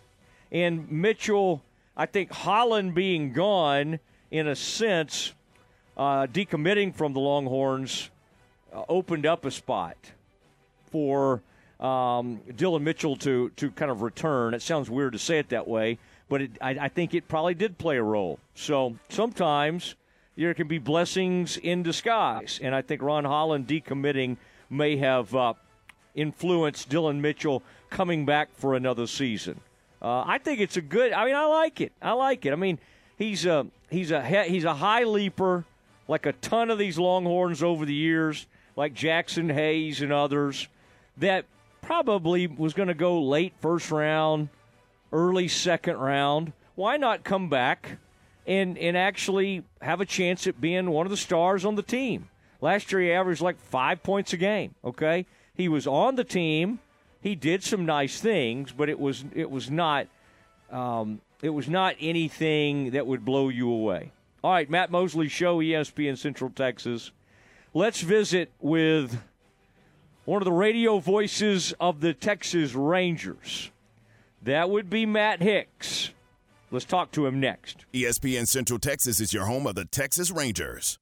And Mitchell, I think Holland being gone, in a sense, uh, decommitting from the Longhorns, uh, opened up a spot for um, Dylan Mitchell to to kind of return. It sounds weird to say it that way, but it, I, I think it probably did play a role. So sometimes there can be blessings in disguise, and I think Ron Holland decommitting may have uh, influenced Dylan Mitchell coming back for another season. Uh, I think it's a good. I mean, I like it. I like it. I mean, he's a he's a he's a high leaper, like a ton of these Longhorns over the years, like Jaxson Hayes and others, that probably was going to go late first round, early second round. Why not come back and and actually have a chance at being one of the stars on the team? Last year he averaged like five points a game. Okay, he was on the team he did some nice things, but it was it was not um, it was not anything that would blow you away. All right, Matt Mosley Show, ESPN Central Texas. Let's visit with one of the radio voices of the Texas Rangers. That would be Matt Hicks. Let's talk to him next. ESPN Central Texas is your home of the Texas Rangers.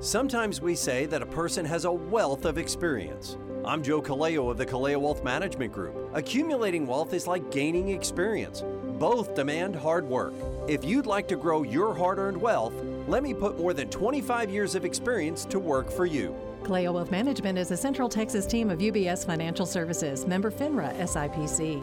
Sometimes we say that a person has a wealth of experience. I'm Joe Kaleo of the Kaleo Wealth Management Group. Accumulating wealth is like gaining experience. Both demand hard work. If you'd like to grow your hard earned wealth, let me put more than 25 years of experience to work for you. Kaleo Wealth Management is a Central Texas team of UBS Financial Services, member FINRA SIPC.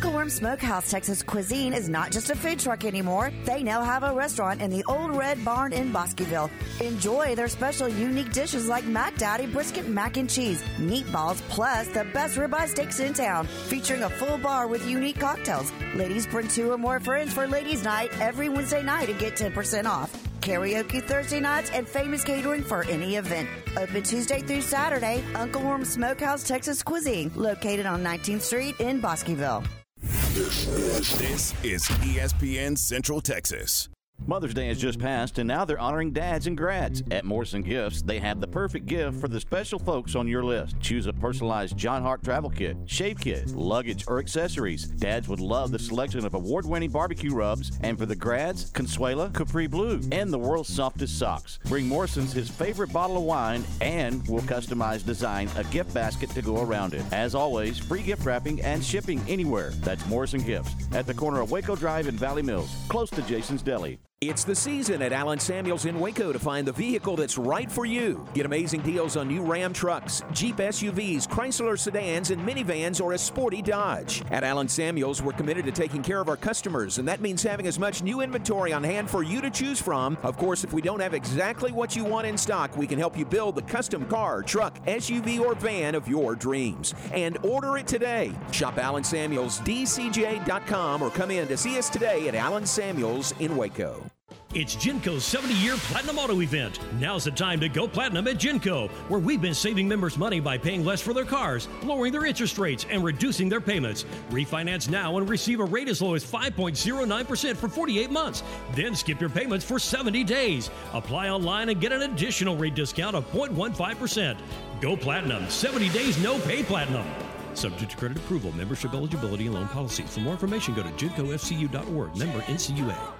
Uncle Worm Smokehouse Texas Cuisine is not just a food truck anymore. They now have a restaurant in the Old Red Barn in Bosqueville. Enjoy their special unique dishes like Mac Daddy brisket mac and cheese, meatballs, plus the best ribeye steaks in town, featuring a full bar with unique cocktails. Ladies bring two or more friends for ladies' night every Wednesday night and get 10% off. Karaoke Thursday nights and famous catering for any event. Open Tuesday through Saturday, Uncle Worm Smokehouse Texas Cuisine, located on 19th Street in Bosqueville. This is ESPN Central Texas. Mother's Day has just passed, and now they're honoring dads and grads. At Morrison Gifts, they have the perfect gift for the special folks on your list. Choose a personalized Jon Hart travel kit, shave kit, luggage, or accessories. Dads would love the selection of award winning barbecue rubs, and for the grads, Consuela, Capri Blue, and the world's softest socks. Bring Morrison's his favorite bottle of wine, and we'll customize design a gift basket to go around it. As always, free gift wrapping and shipping anywhere. That's Morrison Gifts at the corner of Waco Drive and Valley Mills, close to Jason's Deli. It's the season at Allen Samuels in Waco to find the vehicle that's right for you. Get amazing deals on new Ram trucks, Jeep SUVs, Chrysler sedans, and minivans, or a sporty Dodge. At Allen Samuels, we're committed to taking care of our customers, and that means having as much new inventory on hand for you to choose from. Of course, if we don't have exactly what you want in stock, we can help you build the custom car, truck, SUV, or van of your dreams. And order it today. Shop Allen Samuels, DCJ.com, or come in to see us today at Allen Samuels in Waco. It's Genco's 70 year Platinum Auto event. Now's the time to go platinum at Genco, where we've been saving members money by paying less for their cars, lowering their interest rates, and reducing their payments. Refinance now and receive a rate as low as 5.09% for 48 months. Then skip your payments for 70 days. Apply online and get an additional rate discount of 0.15%. Go platinum. 70 days, no pay platinum. Subject to credit approval, membership eligibility, and loan policy. For more information, go to GencoFCU.org. Member NCUA.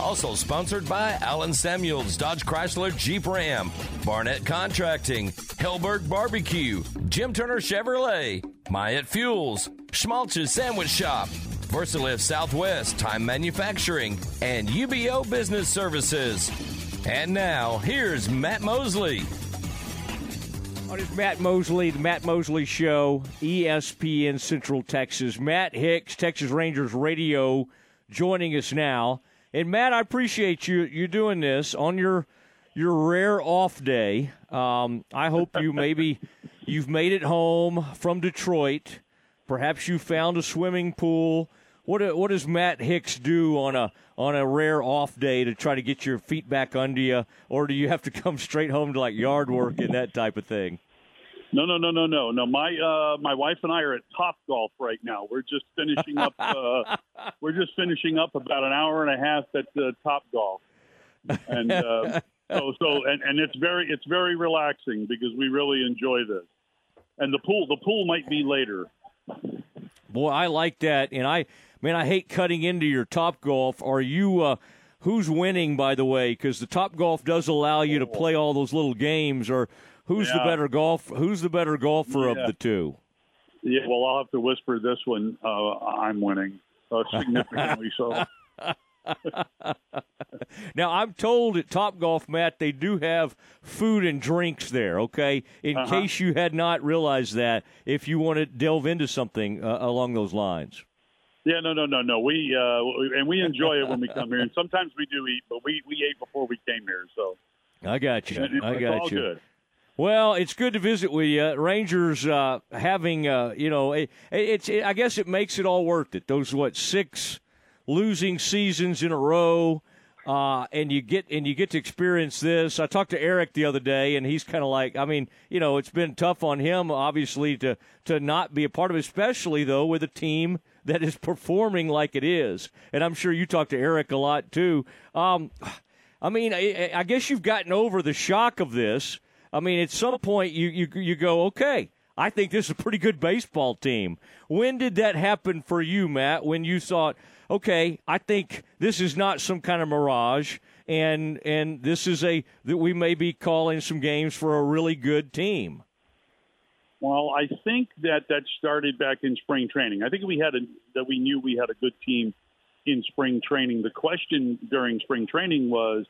Also sponsored by Allen Samuels, Dodge Chrysler Jeep Ram, Barnett Contracting, Hellberg Barbecue, Jim Turner Chevrolet, Myatt Fuels, Schmaltz's Sandwich Shop, Versalift Southwest Time Manufacturing, and UBO Business Services. And now, here's Matt Mosley. On his Matt Mosley, the Matt Mosley Show, ESPN Central Texas. Matt Hicks, Texas Rangers Radio, joining us now. And Matt, I appreciate you you doing this on your your rare off day. Um, I hope you maybe (laughs) you've made it home from Detroit. Perhaps you found a swimming pool. What what does Matt Hicks do on a on a rare off day to try to get your feet back under you, or do you have to come (laughs) straight home to like yard work and that type of thing? No, no, no, no, no, no. My uh, my wife and I are at Top Golf right now. We're just finishing up. Uh, (laughs) we're just finishing up about an hour and a half at uh, Top Golf, and uh, so so and, and it's very it's very relaxing because we really enjoy this. And the pool the pool might be later. Boy, I like that, and I man, I hate cutting into your Top Golf. Are you? Uh, who's winning, by the way? Because the Top Golf does allow you to play all those little games. Or who's the better golf? Who's the better golfer Yeah. of the two? Yeah, well, I'll have to whisper this one. Uh, I'm winning uh, significantly. so (laughs) now I'm told at Top Golf, Matt, they do have food and drinks there. Okay, in Uh-huh. case you had not realized that, if you want to delve into something uh, along those lines. yeah, no, no, no, no. We uh, and we enjoy it when we come here, and sometimes we do eat, but we we ate before we came here, so I got you. It- I got you. good. Well, it's good to visit with you. Rangers uh, having, uh, you know, it, it's. I guess it makes it all worth it. Those what six losing seasons in a row, uh, and you get and you get to experience this. I talked to Eric the other day, and he's kind of like, I mean, you know, it's been tough on him, obviously, to to not be a part of, it, especially though with a team that is performing like it is. And I'm sure you talked to Eric a lot too. Um, I mean, I, I guess you've gotten over the shock of this. I mean, at some point you, you you go, okay, I think this is a pretty good baseball team. When did that happen for you, Matt? When you thought, okay, I think this is not some kind of mirage, and and this is a that we may be calling some games for a really good team. Well, I think that that started back in spring training. I think we had a that we knew we had a good team in spring training. The question during spring training was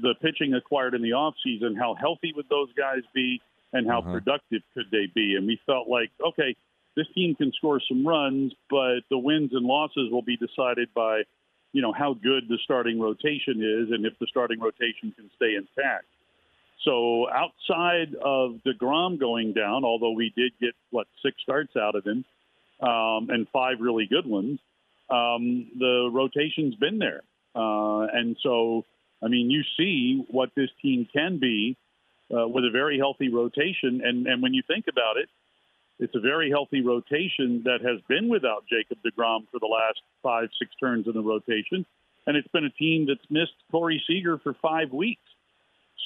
the pitching acquired in the off season. How healthy would those guys be, and how productive could they be? And we felt like, okay, this team can score some runs, but the wins and losses will be decided by, you know, how good the starting rotation is, and if the starting rotation can stay intact. So outside of deGrom going down, although we did get what six starts out of him um, and five really good ones, um, the rotation's been there, uh, and so I mean you see what this team can be uh, with a very healthy rotation, and and when you think about it, it's a very healthy rotation that has been without Jacob deGrom for the last five six turns in the rotation, and it's been a team that's missed Corey Seager for five weeks.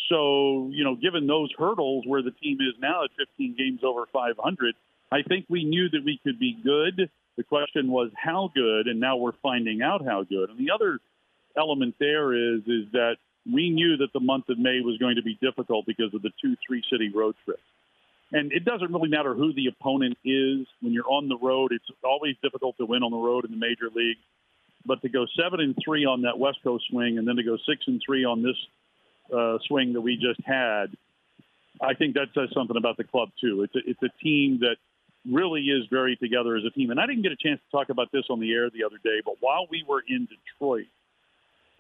So, you know, given those hurdles where the team is now at 15 games over 500, I think we knew that we could be good. The question was how good, and now we're finding out how good. And the other element there is is that we knew that the month of May was going to be difficult because of the two three city road trips. And it doesn't really matter who the opponent is. When you're on the road, it's always difficult to win on the road in the major league. But to go seven and three on that West Coast swing, and then to go six and three on this uh, swing that we just had, I think that says something about the club too. It's a, it's a team that really is very together as a team. And I didn't get a chance to talk about this on the air the other day, but while we were in Detroit,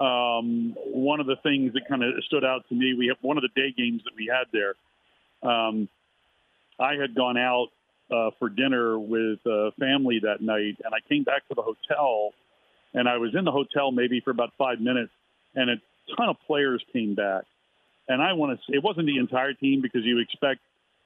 um, one of the things that kind of stood out to me, we have one of the day games that we had there. Um, I had gone out uh, for dinner with uh, family that night, and I came back to the hotel, and I was in the hotel maybe for about five minutes, and a ton of players came back. And I want to. say It wasn't the entire team because you expect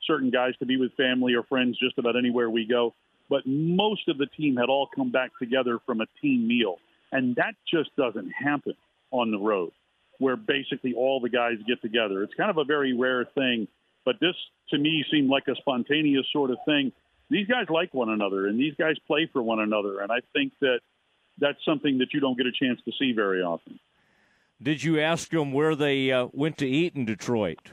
certain guys to be with family or friends just about anywhere we go. But most of the team had all come back together from a team meal. And that just doesn't happen on the road where basically all the guys get together. It's kind of a very rare thing. But this, to me, seemed like a spontaneous sort of thing. These guys like one another and these guys play for one another. And I think that that's something that you don't get a chance to see very often. Did you ask them where they uh, went to eat in Detroit?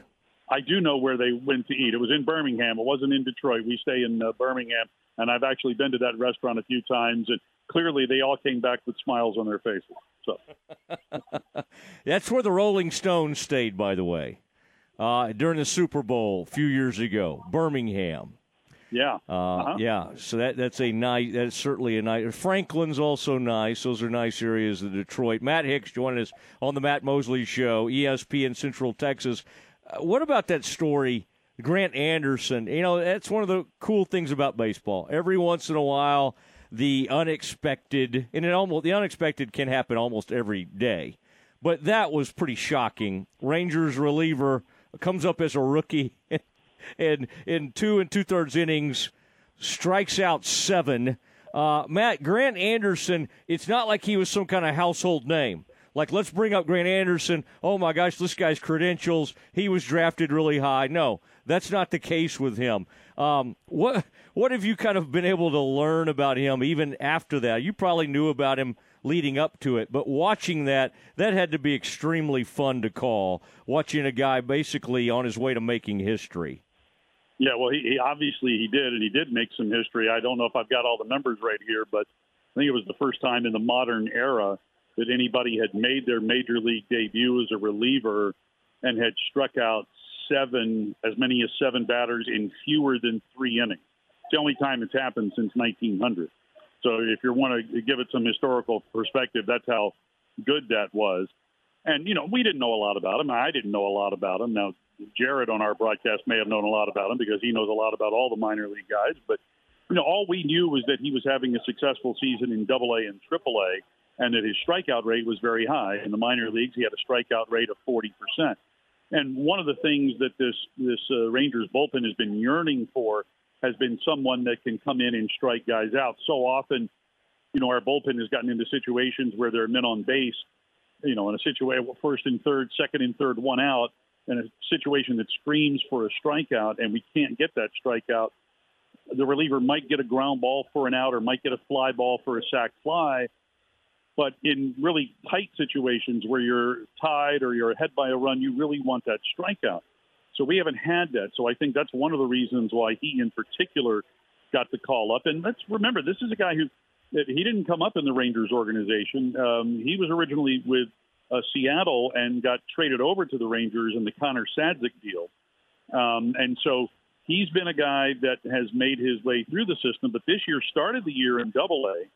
I do know where they went to eat. It was in Birmingham. It wasn't in Detroit. We stay in uh, Birmingham, and I've actually been to that restaurant a few times. And clearly, they all came back with smiles on their faces. So (laughs) that's where the Rolling Stones stayed, by the way, uh, during the Super Bowl a few years ago, Birmingham. Yeah. Uh, uh-huh. Yeah. So that that's a nice. That's certainly a nice. Franklin's also nice. Those are nice areas of Detroit. Matt Hicks joining us on the Matt Mosley Show, ESPN Central Texas. Uh, what about that story, Grant Anderson? You know, that's one of the cool things about baseball. Every once in a while, the unexpected, and it almost the unexpected can happen almost every day. But that was pretty shocking. Rangers reliever comes up as a rookie, (laughs) and in two and two thirds innings, strikes out seven. Uh, Matt Grant Anderson. It's not like he was some kind of household name. Like, let's bring up Grant Anderson. Oh my gosh, this guy's credentials. He was drafted really high. No, that's not the case with him. Um, what what have you kind of been able to learn about him even after that? You probably knew about him leading up to it, but watching that, that had to be extremely fun to call. Watching a guy basically on his way to making history. Yeah, well, he, he obviously he did, and he did make some history. I don't know if I've got all the numbers right here, but I think it was the first time in the modern era that anybody had made their major league debut as a reliever and had struck out seven, as many as seven batters in fewer than three innings. It's the only time it's happened since 1900. So if you want to give it some historical perspective, that's how good that was. And, you know, we didn't know a lot about him. I didn't know a lot about him. Now, Jared on our broadcast may have known a lot about him because he knows a lot about all the minor league guys. But, you know, all we knew was that he was having a successful season in Double A and Triple A and that his strikeout rate was very high. In the minor leagues, he had a strikeout rate of 40%. And one of the things that this this uh, Rangers bullpen has been yearning for has been someone that can come in and strike guys out. So often, you know, our bullpen has gotten into situations where there are men on base, you know, in a situation first and third, second and third, one out, in a situation that screams for a strikeout, and we can't get that strikeout. The reliever might get a ground ball for an out, or might get a fly ball for a sac fly but in really tight situations where you're tied or you're ahead by a run, you really want that strikeout. So we haven't had that. So I think that's one of the reasons why he, in particular, got the call up. And let's remember, this is a guy who he didn't come up in the Rangers organization. Um, he was originally with uh, Seattle and got traded over to the Rangers in the Connor Sadzeck deal. Um, and so he's been a guy that has made his way through the system. But this year started the year in Double A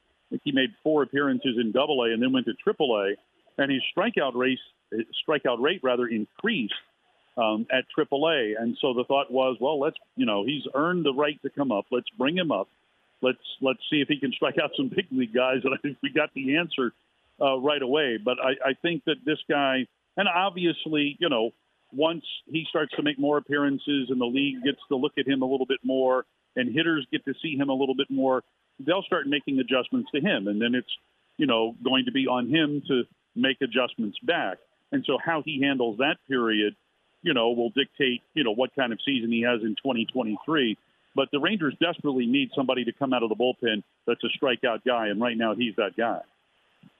he made four appearances in Double A and then went to Triple A, and his strikeout race, strikeout rate rather increased um, at Triple A. And so the thought was, well, let's you know he's earned the right to come up. Let's bring him up. Let's let's see if he can strike out some (laughs) big league guys. And I think we got the answer uh, right away. But I, I think that this guy, and obviously, you know, once he starts to make more appearances and the league gets to look at him a little bit more, and hitters get to see him a little bit more, they'll start making adjustments to him, and then it's you know going to be on him to make adjustments back. And so how he handles that period, you know, will dictate you know what kind of season he has in 2023. But the Rangers desperately need somebody to come out of the bullpen that's a strikeout guy, and right now he's that guy.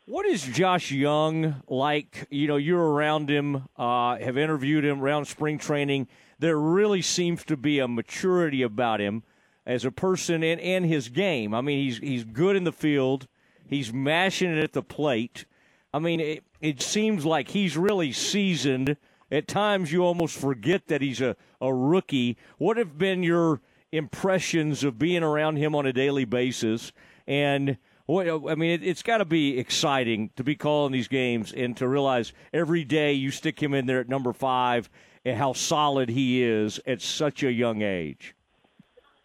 What is Josh Jung like? You know, you're around him, uh, have interviewed him around spring training. There really seems to be a maturity about him as a person and, and his game. I mean, he's he's good in the field. He's mashing it at the plate. I mean, it, it seems like he's really seasoned at times you almost forget that he's a, a rookie. What have been your impressions of being around him on a daily basis? And what, I mean, it, it's got to be exciting to be calling these games and to realize every day you stick him in there at number five and how solid he is at such a young age.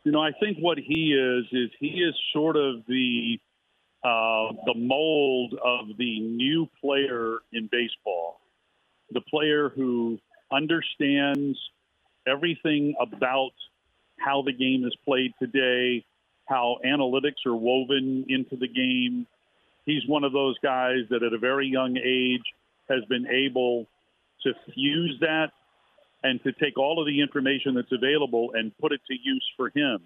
You know, I think what he is is he is sort of the uh, the mold of the new player in baseball, the player who understands everything about how the game is played today, how analytics are woven into the game. He's one of those guys that at a very young age has been able to fuse that and to take all of the information that's available and put it to use for him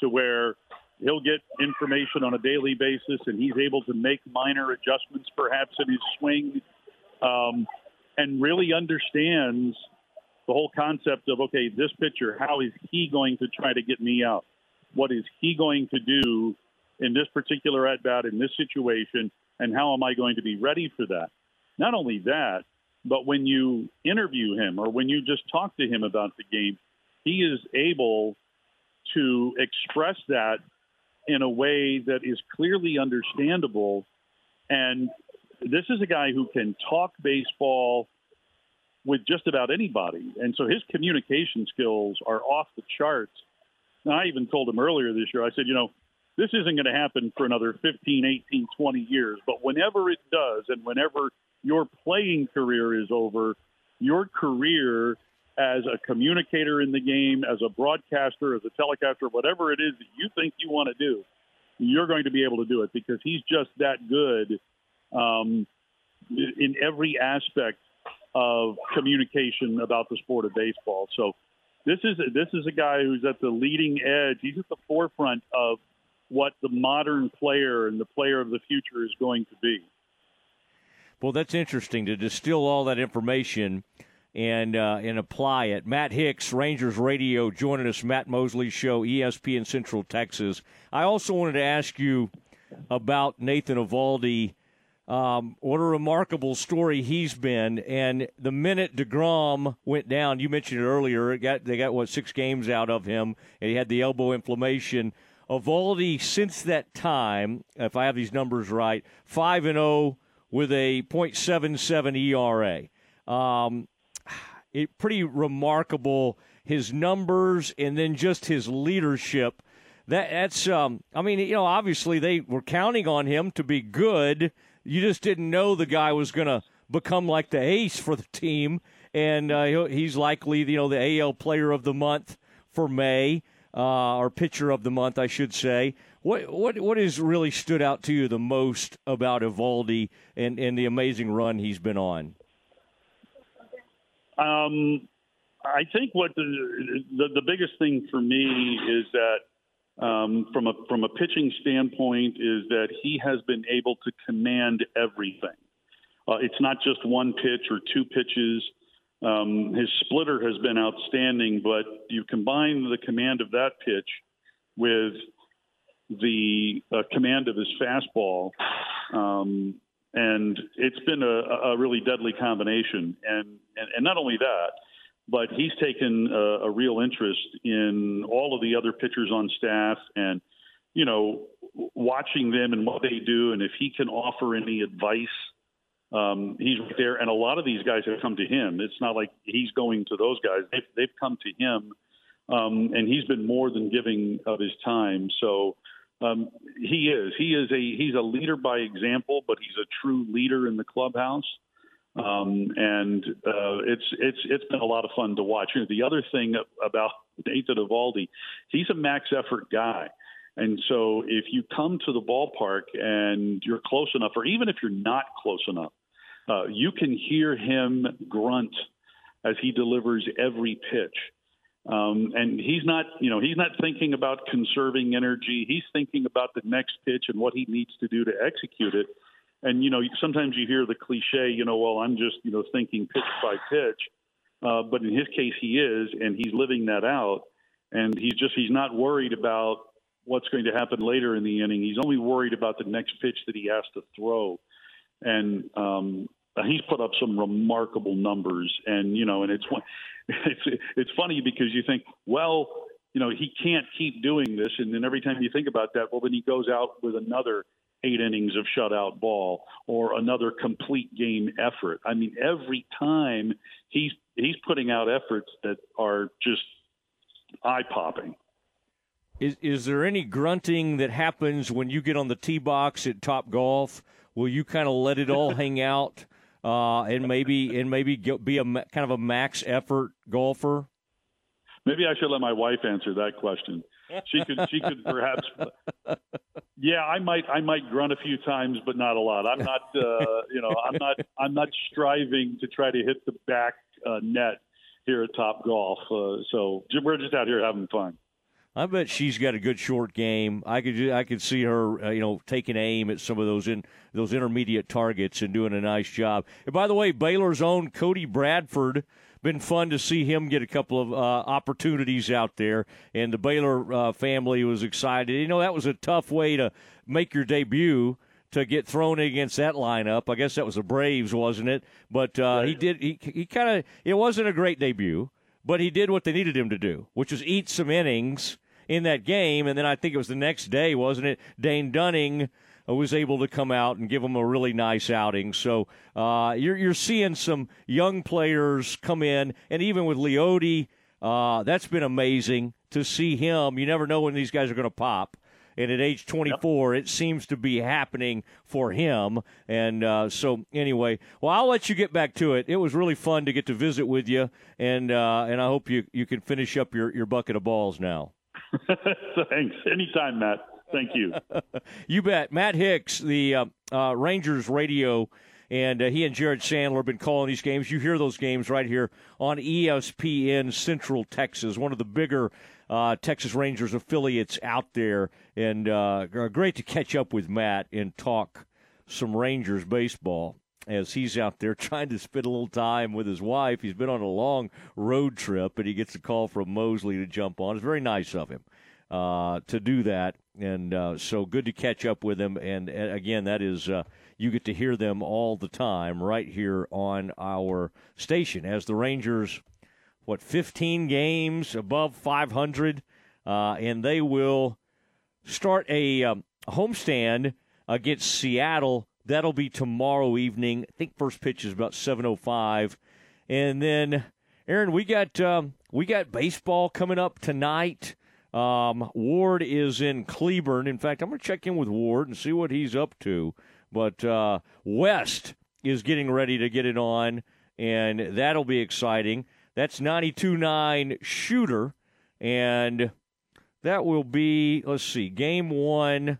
to where he'll get information on a daily basis and he's able to make minor adjustments perhaps in his swing um, and really understands the whole concept of okay this pitcher how is he going to try to get me out what is he going to do in this particular at bat in this situation and how am i going to be ready for that not only that but when you interview him or when you just talk to him about the game, he is able to express that in a way that is clearly understandable. And this is a guy who can talk baseball with just about anybody. And so his communication skills are off the charts. And I even told him earlier this year, I said, you know, this isn't going to happen for another 15, 18, 20 years. But whenever it does, and whenever your playing career is over, your career as a communicator in the game, as a broadcaster, as a telecaster, whatever it is that you think you want to do, you're going to be able to do it because he's just that good um, in every aspect of communication about the sport of baseball. So this is this is a guy who's at the leading edge. He's at the forefront of what the modern player and the player of the future is going to be. Well, that's interesting to distill all that information and uh, and apply it. Matt Hicks, Rangers Radio, joining us. Matt Mosley Show, ESPN Central Texas. I also wanted to ask you about Nathan Eovaldi. Um, what a remarkable story he's been. And the minute deGrom went down, you mentioned it earlier. It got they got what six games out of him, and he had the elbow inflammation. Eovaldi since that time, if I have these numbers right, five and zero oh with a .77 ERA. Um, it pretty remarkable his numbers and then just his leadership. That that's um, I mean you know obviously they were counting on him to be good. You just didn't know the guy was going to become like the ace for the team, and uh, he's likely you know the AL Player of the Month for May uh, or Pitcher of the Month, I should say. What what what has really stood out to you the most about Eovaldi and, and the amazing run he's been on? Um, I think what the, the, the biggest thing for me is that um, from a from a pitching standpoint is that he has been able to command everything. Uh, it's not just one pitch or two pitches. Um, his splitter has been outstanding, but you combine the command of that pitch with the uh, command of his fastball, um, and it's been a, a, really deadly combination. And, and, and not only that, but he's taken a, a, real interest in all of the other pitchers on staff, and you know, watching them and what they do, and if he can offer any advice. Um, he's right there, and a lot of these guys have come to him. It's not like he's going to those guys; they've, they've come to him, um, and he's been more than giving of his time. So, um, he is. He is a he's a leader by example, but he's a true leader in the clubhouse. Um, and uh, it's it's it's been a lot of fun to watch. You know, the other thing about Nathan Eovaldi, he's a max effort guy. And so if you come to the ballpark and you're close enough, or even if you're not close enough, uh, you can hear him grunt as he delivers every pitch. Um, and he's not, you know, he's not thinking about conserving energy. He's thinking about the next pitch and what he needs to do to execute it. And you know, sometimes you hear the cliche, you know, well, I'm just, you know, thinking pitch by pitch. Uh, but in his case, he is, and he's living that out. And he's just, he's not worried about what's going to happen later in the inning. He's only worried about the next pitch that he has to throw. And um, he's put up some remarkable numbers, and you know, and it's (laughs) it's it's funny because you think, well, you know, he can't keep doing this, and then every time you think about that, well, then he goes out with another eight innings of shutout ball or another complete game effort. I mean, every time he's he's putting out efforts that are just eye popping. Is is there any grunting that happens when you get on the tee box at Top Golf? Will you kind of let it all (laughs) hang out uh, and maybe and maybe be a kind of a max effort golfer? Maybe I should let my wife answer that question. She could she could perhaps Yeah, I might I might grunt a few times but not a lot. I'm not uh, you know, I'm not I'm not striving to try to hit the back uh, net here at Top Golf. Uh, so we're just out here having fun. I bet she's got a good short game. I could I could see her, uh, you know, taking aim at some of those in those intermediate targets and doing a nice job. And by the way, Baylor's own Cody Bradford been fun to see him get a couple of uh, opportunities out there, and the Baylor uh, family was excited. You know, that was a tough way to make your debut to get thrown against that lineup. I guess that was the Braves, wasn't it? But uh, right. he did. He he kind of. It wasn't a great debut, but he did what they needed him to do, which was eat some innings in that game. And then I think it was the next day, wasn't it? Dane Dunning was able to come out and give them a really nice outing. So uh, you're you're seeing some young players come in, and even with Leody, uh, that's been amazing to see him. You never know when these guys are going to pop. And at age 24, yep. it seems to be happening for him. And uh, so, anyway, well, I'll let you get back to it. It was really fun to get to visit with you, and uh, and I hope you you can finish up your, your bucket of balls now. (laughs) Thanks. Anytime, Matt. Thank you. (laughs) you bet. Matt Hicks, the uh, uh, Rangers radio, and uh, he and Jared Sandler have been calling these games. You hear those games right here on ESPN Central Texas, one of the bigger uh, Texas Rangers affiliates out there. And uh, great to catch up with Matt and talk some Rangers baseball as he's out there (laughs) trying to spend a little time with his wife. He's been on a long road trip, and he gets a call from Mosley to jump on. It's very nice of him uh, to do that, and uh, so good to catch up with him. And, and again, that is uh, you get to hear them all the time right here on our station as the Rangers. What 15 games above 500, uh, and they will start a um, homestand against Seattle That'll be tomorrow evening. I think first pitch is about 7:05, and then Aaron, we got um, we got baseball coming up tonight. Um, Ward is in Cleburne. In fact, I'm going to check in with Ward and see what he's up to. But uh, West is getting ready to get it on, and that'll be exciting. That's 92.9 shooter, and that will be let's see, game one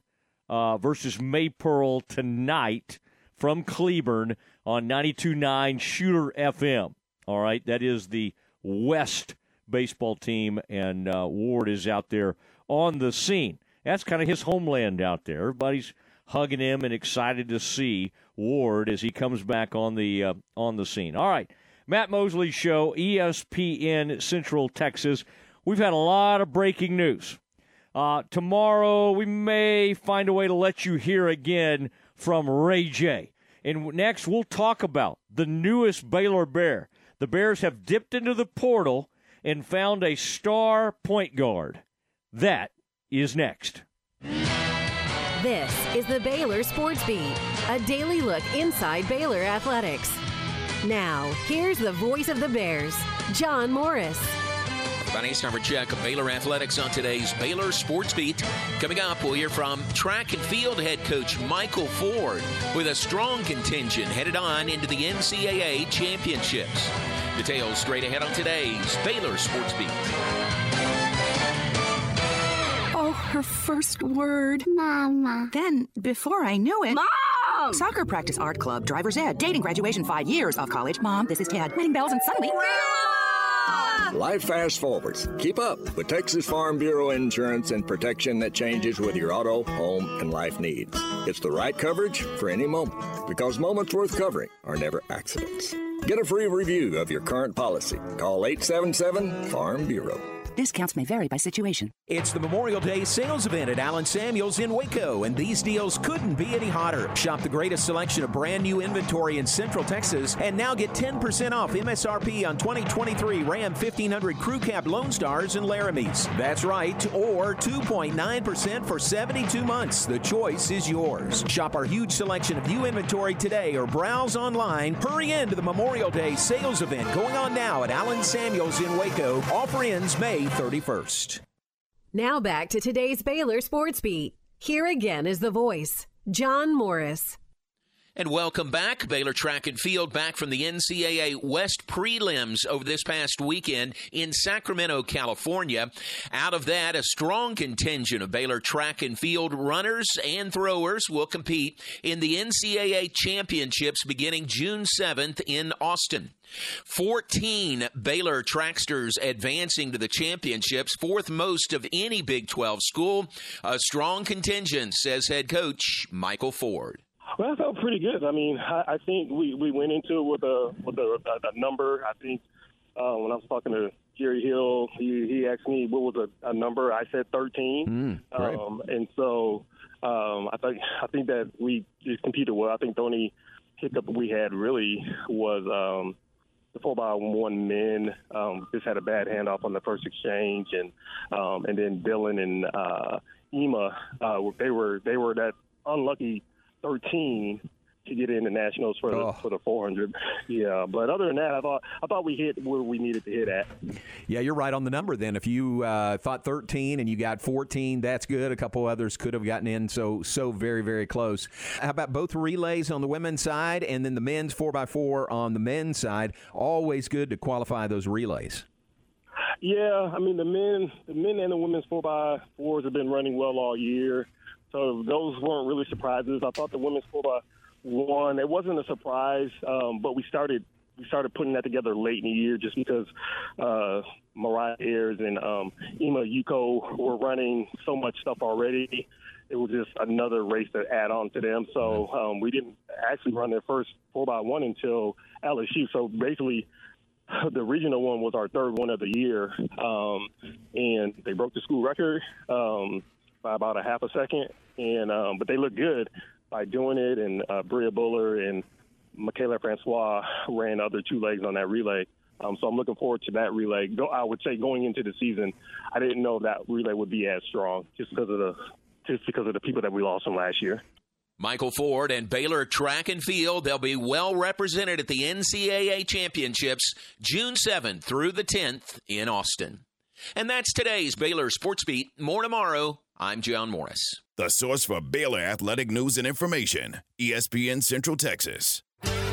uh, versus Maypearl tonight from Cleburne on 92.9 Shooter FM. All right, that is the West baseball team, and uh, Ward is out there on the scene. That's kind of his homeland out there. Everybody's hugging him and excited to see Ward as he comes back on the uh, on the scene. All right, Matt Mosley Show, ESPN Central Texas. We've had a lot of breaking news. Uh, tomorrow, we may find a way to let you hear again from Ray J. And next, we'll talk about the newest Baylor Bear. The Bears have dipped into the portal and found a star point guard. That is next. This is the Baylor Sports Beat, a daily look inside Baylor athletics. Now, here's the voice of the Bears, John Morris. Everybody, it's time for check of Baylor Athletics on today's Baylor Sports Beat. Coming up, we'll hear from track and field head coach Michael Ford with a strong contingent headed on into the NCAA championships. Details straight ahead on today's Baylor Sports Beat. Oh, her first word. Mama. Then, before I knew it. Mom! Soccer practice, art club, driver's ed, dating, graduation, five years of college. Mom, this is Ted. Wedding bells, and suddenly. Life fast forwards. Keep up with Texas Farm Bureau insurance and protection that changes with your auto, home, and life needs. It's the right coverage for any moment because moments worth covering are never accidents. Get a free review of your current policy. Call 877 Farm Bureau. Discounts may vary by situation. It's the Memorial Day sales event at Allen Samuels in Waco, and these deals couldn't be any hotter. Shop the greatest selection of brand new inventory in Central Texas, and now get 10% off MSRP on 2023 Ram 1500 Crew Cab Lone Stars and Laramies. That's right, or 2.9% for 72 months. The choice is yours. Shop our huge selection of new inventory today or browse online. Hurry in to the Memorial Day sales event going on now at Allen Samuels in Waco. Offer ends May 31st. Now back to today's Baylor Sports Beat. Here again is the voice, John Morris. And welcome back. Baylor Track and Field back from the NCAA West prelims over this past weekend in Sacramento, California. Out of that, a strong contingent of Baylor Track and Field runners and throwers will compete in the NCAA championships beginning June 7th in Austin. 14 Baylor tracksters advancing to the championships, fourth most of any Big 12 school. A strong contingent, says head coach Michael Ford. Well, I felt pretty good. I mean, I, I think we, we went into it with a with a, a, a number. I think uh, when I was talking to Jerry Hill, he, he asked me what was a, a number. I said 13. Mm, right. um, and so um, I think I think that we just competed well. I think the only hiccup we had really was um, the four by one men um, just had a bad handoff on the first exchange, and um, and then Dylan and uh, Ema uh, they were they were that unlucky 13 to get into nationals for the for the 400. Yeah, but other than that, I thought I thought we hit where we needed to hit at. Yeah, you're right on the number then. If you uh, thought 13 and you got 14, that's good. A couple others could have gotten in, so so very very close. How about both relays on the women's side and then the men's 4x4 on the men's side? Always good to qualify those relays. Yeah, I mean the men, the men and the women's four by fours have been running well all year, so those weren't really surprises. I thought the women's four by one, it wasn't a surprise, um, but we started we started putting that together late in the year just because uh, Mariah Ayers and um, Ema Yuko were running so much stuff already. It was just another race to add on to them. So um, we didn't actually run their first four by one until LSU. So basically, the regional one was our third one of the year, um, and they broke the school record um, by about a half a second. And um, but they look good by doing it, and uh, Bria Buller and Michaela Francois ran the other two legs on that relay. Um, so I'm looking forward to that relay. I would say going into the season, I didn't know that relay would be as strong just because of the just because of the people that we lost from last year. Michael Ford and Baylor Track and Field, they'll be well represented at the NCAA Championships June 7th through the 10th in Austin. And that's today's Baylor Sports Beat. More tomorrow. I'm John Morris. The source for Baylor athletic news and information, ESPN Central Texas.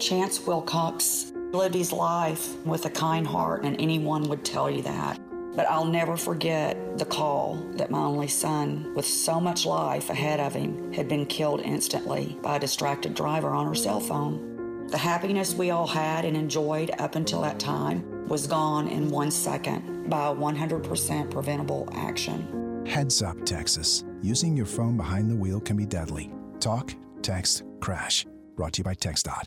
Chance Wilcox lived his life with a kind heart, and anyone would tell you that. But I'll never forget the call that my only son, with so much life ahead of him, had been killed instantly by a distracted driver on her cell phone. The happiness we all had and enjoyed up until that time was gone in one second by a 100% preventable action. Heads up, Texas. Using your phone behind the wheel can be deadly. Talk, text, crash. Brought to you by TxDOT.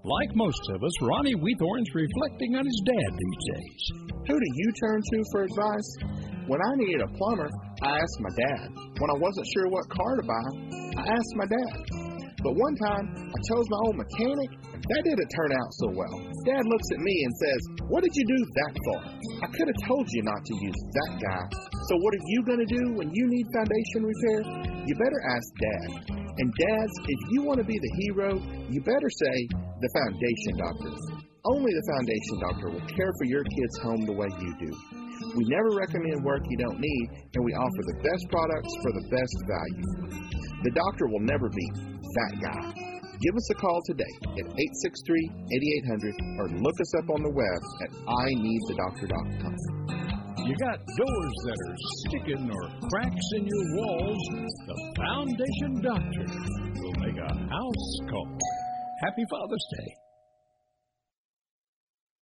Like most of us, Ronnie Weethorn's reflecting on his dad these days. Who do you turn to for advice? When I needed a plumber, I asked my dad. When I wasn't sure what car to buy, I asked my dad. But one time, I chose my own mechanic. That didn't turn out so well. Dad looks at me and says, What did you do that for? I could have told you not to use that guy. So, what are you going to do when you need foundation repair? You better ask Dad. And, dads, if you want to be the hero, you better say, The Foundation Doctor. Only the Foundation Doctor will care for your kid's home the way you do. We never recommend work you don't need, and we offer the best products for the best value. The doctor will never be that guy. Give us a call today at 863 8800 or look us up on the web at ineedthedoctor.com. You got doors that are sticking or cracks in your walls. The Foundation Doctor will make a house call. Happy Father's Day.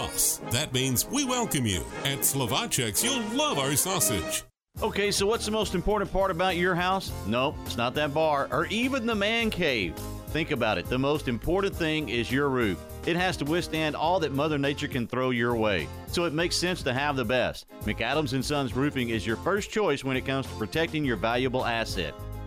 vás. That means we welcome you. At Slovaceks, you'll love our sausage. Okay, so what's the most important part about your house? Nope, it's not that bar or even the man cave. Think about it. The most important thing is your roof. It has to withstand all that Mother Nature can throw your way. So it makes sense to have the best. McAdams and Sons Roofing is your first choice when it comes to protecting your valuable asset.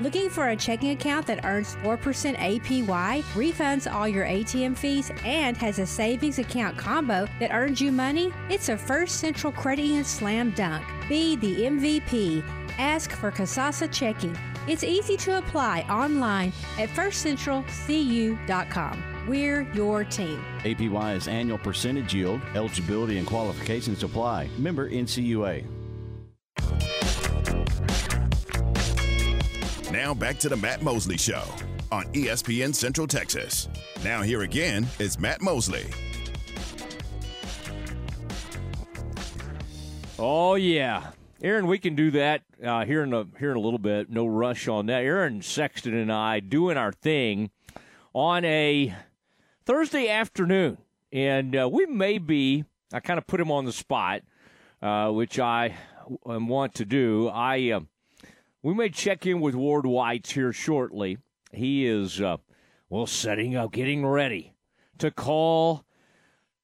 Looking for a checking account that earns 4% APY, refunds all your ATM fees, and has a savings account combo that earns you money? It's a First Central Credit Union slam dunk. Be the MVP. Ask for Kasasa Checking. It's easy to apply online at firstcentralcu.com. We're your team. APY is annual percentage yield. Eligibility and qualifications apply. Member NCUA. Now back to the Matt Mosley Show on ESPN Central Texas. Now here again is Matt Mosley. Oh yeah, Aaron, we can do that uh, here in a here in a little bit. No rush on that. Aaron Sexton and I doing our thing on a Thursday afternoon, and uh, we may be. I kind of put him on the spot, uh, which I want to do. I uh, we may check in with Ward Whites here shortly. He is uh, well setting up, getting ready to call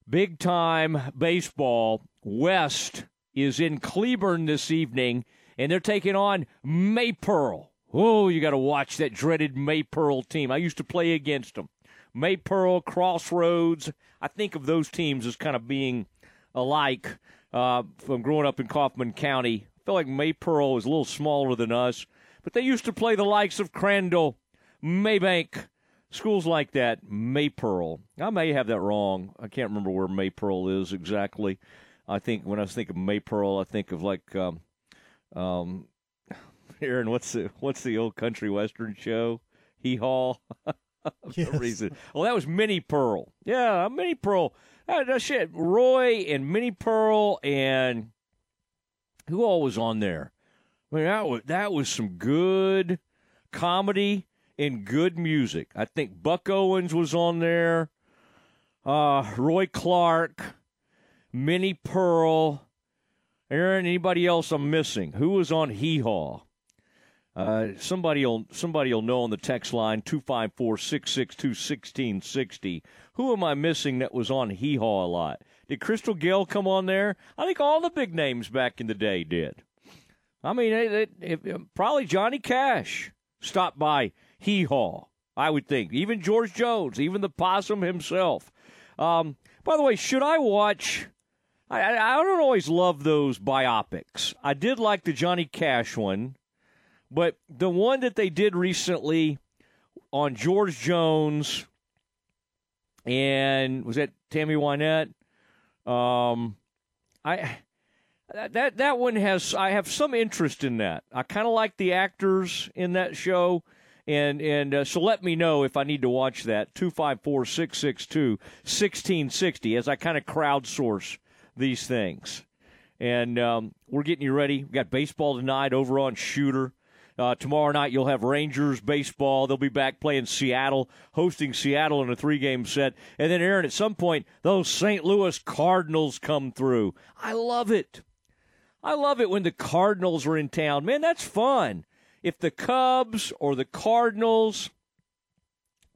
big time baseball. West is in Cleburne this evening, and they're taking on Maypearl. Oh, you got to watch that dreaded Maypearl team. I used to play against them. Maypearl, Crossroads. I think of those teams as kind of being alike uh, from growing up in Kaufman County. I feel like Maypearl is a little smaller than us, but they used to play the likes of Crandall, Mabank, schools like that. Maypearl. I may have that wrong. I can't remember where Maypearl is exactly. I think when I think of Maypearl, I think of like um, um, (laughs) Aaron. What's the what's the old country western show? Hee Haw. (laughs) yes. reason. Well, that was Minnie Pearl. Yeah, Minnie Pearl. Uh, shit, Roy and Minnie Pearl and who all was on there? I mean, that was that was some good comedy and good music. I think Buck Owens was on there. Uh, Roy Clark. Minnie Pearl, Aaron, anybody else I'm missing? Who was on Hee Haw? Uh, somebody'll somebody'll know on the text line 254-662-1660. Who am I missing that was on Hee Haw a lot? Did Crystal Gayle come on there? I think all the big names back in the day did. I mean, it, it, it, probably Johnny Cash stopped by Hee Haw. I would think even George Jones, even the possum himself. Um, by the way, should I watch? I, I don't always love those biopics. I did like the Johnny Cash one, but the one that they did recently on George Jones and was that Tammy Wynette? Um, I that that one has I have some interest in that. I kind of like the actors in that show. And and uh, so let me know if I need to watch that 254 662 1660 as I kind of crowdsource these things. And um, we're getting you ready. we got baseball tonight over on Shooter. Uh, tomorrow night, you'll have Rangers baseball. They'll be back playing Seattle, hosting Seattle in a three game set. And then, Aaron, at some point, those St. Louis Cardinals come through. I love it. I love it when the Cardinals are in town. Man, that's fun. If the Cubs or the Cardinals,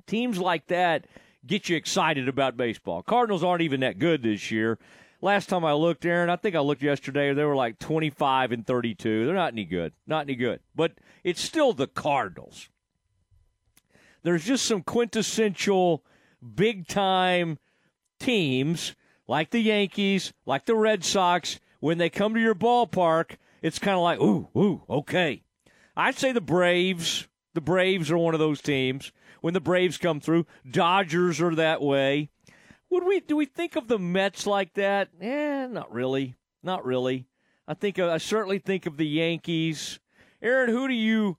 teams like that, get you excited about baseball. Cardinals aren't even that good this year. Last time I looked, Aaron, I think I looked yesterday, they were like 25 and 32. They're not any good. Not any good. But it's still the Cardinals. There's just some quintessential big time teams like the Yankees, like the Red Sox. When they come to your ballpark, it's kind of like, ooh, ooh, okay. I'd say the Braves. The Braves are one of those teams. When the Braves come through, Dodgers are that way. Would we do we think of the Mets like that? Eh, not really. Not really. I think I certainly think of the Yankees. Aaron, who do you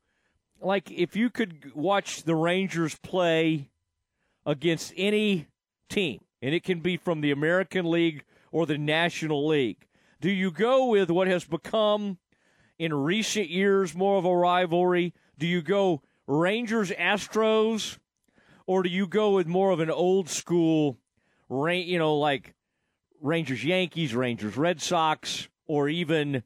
like if you could watch the Rangers play against any team, and it can be from the American League or the National League? Do you go with what has become in recent years more of a rivalry? Do you go Rangers Astros or do you go with more of an old school you know, like Rangers Yankees, Rangers Red Sox, or even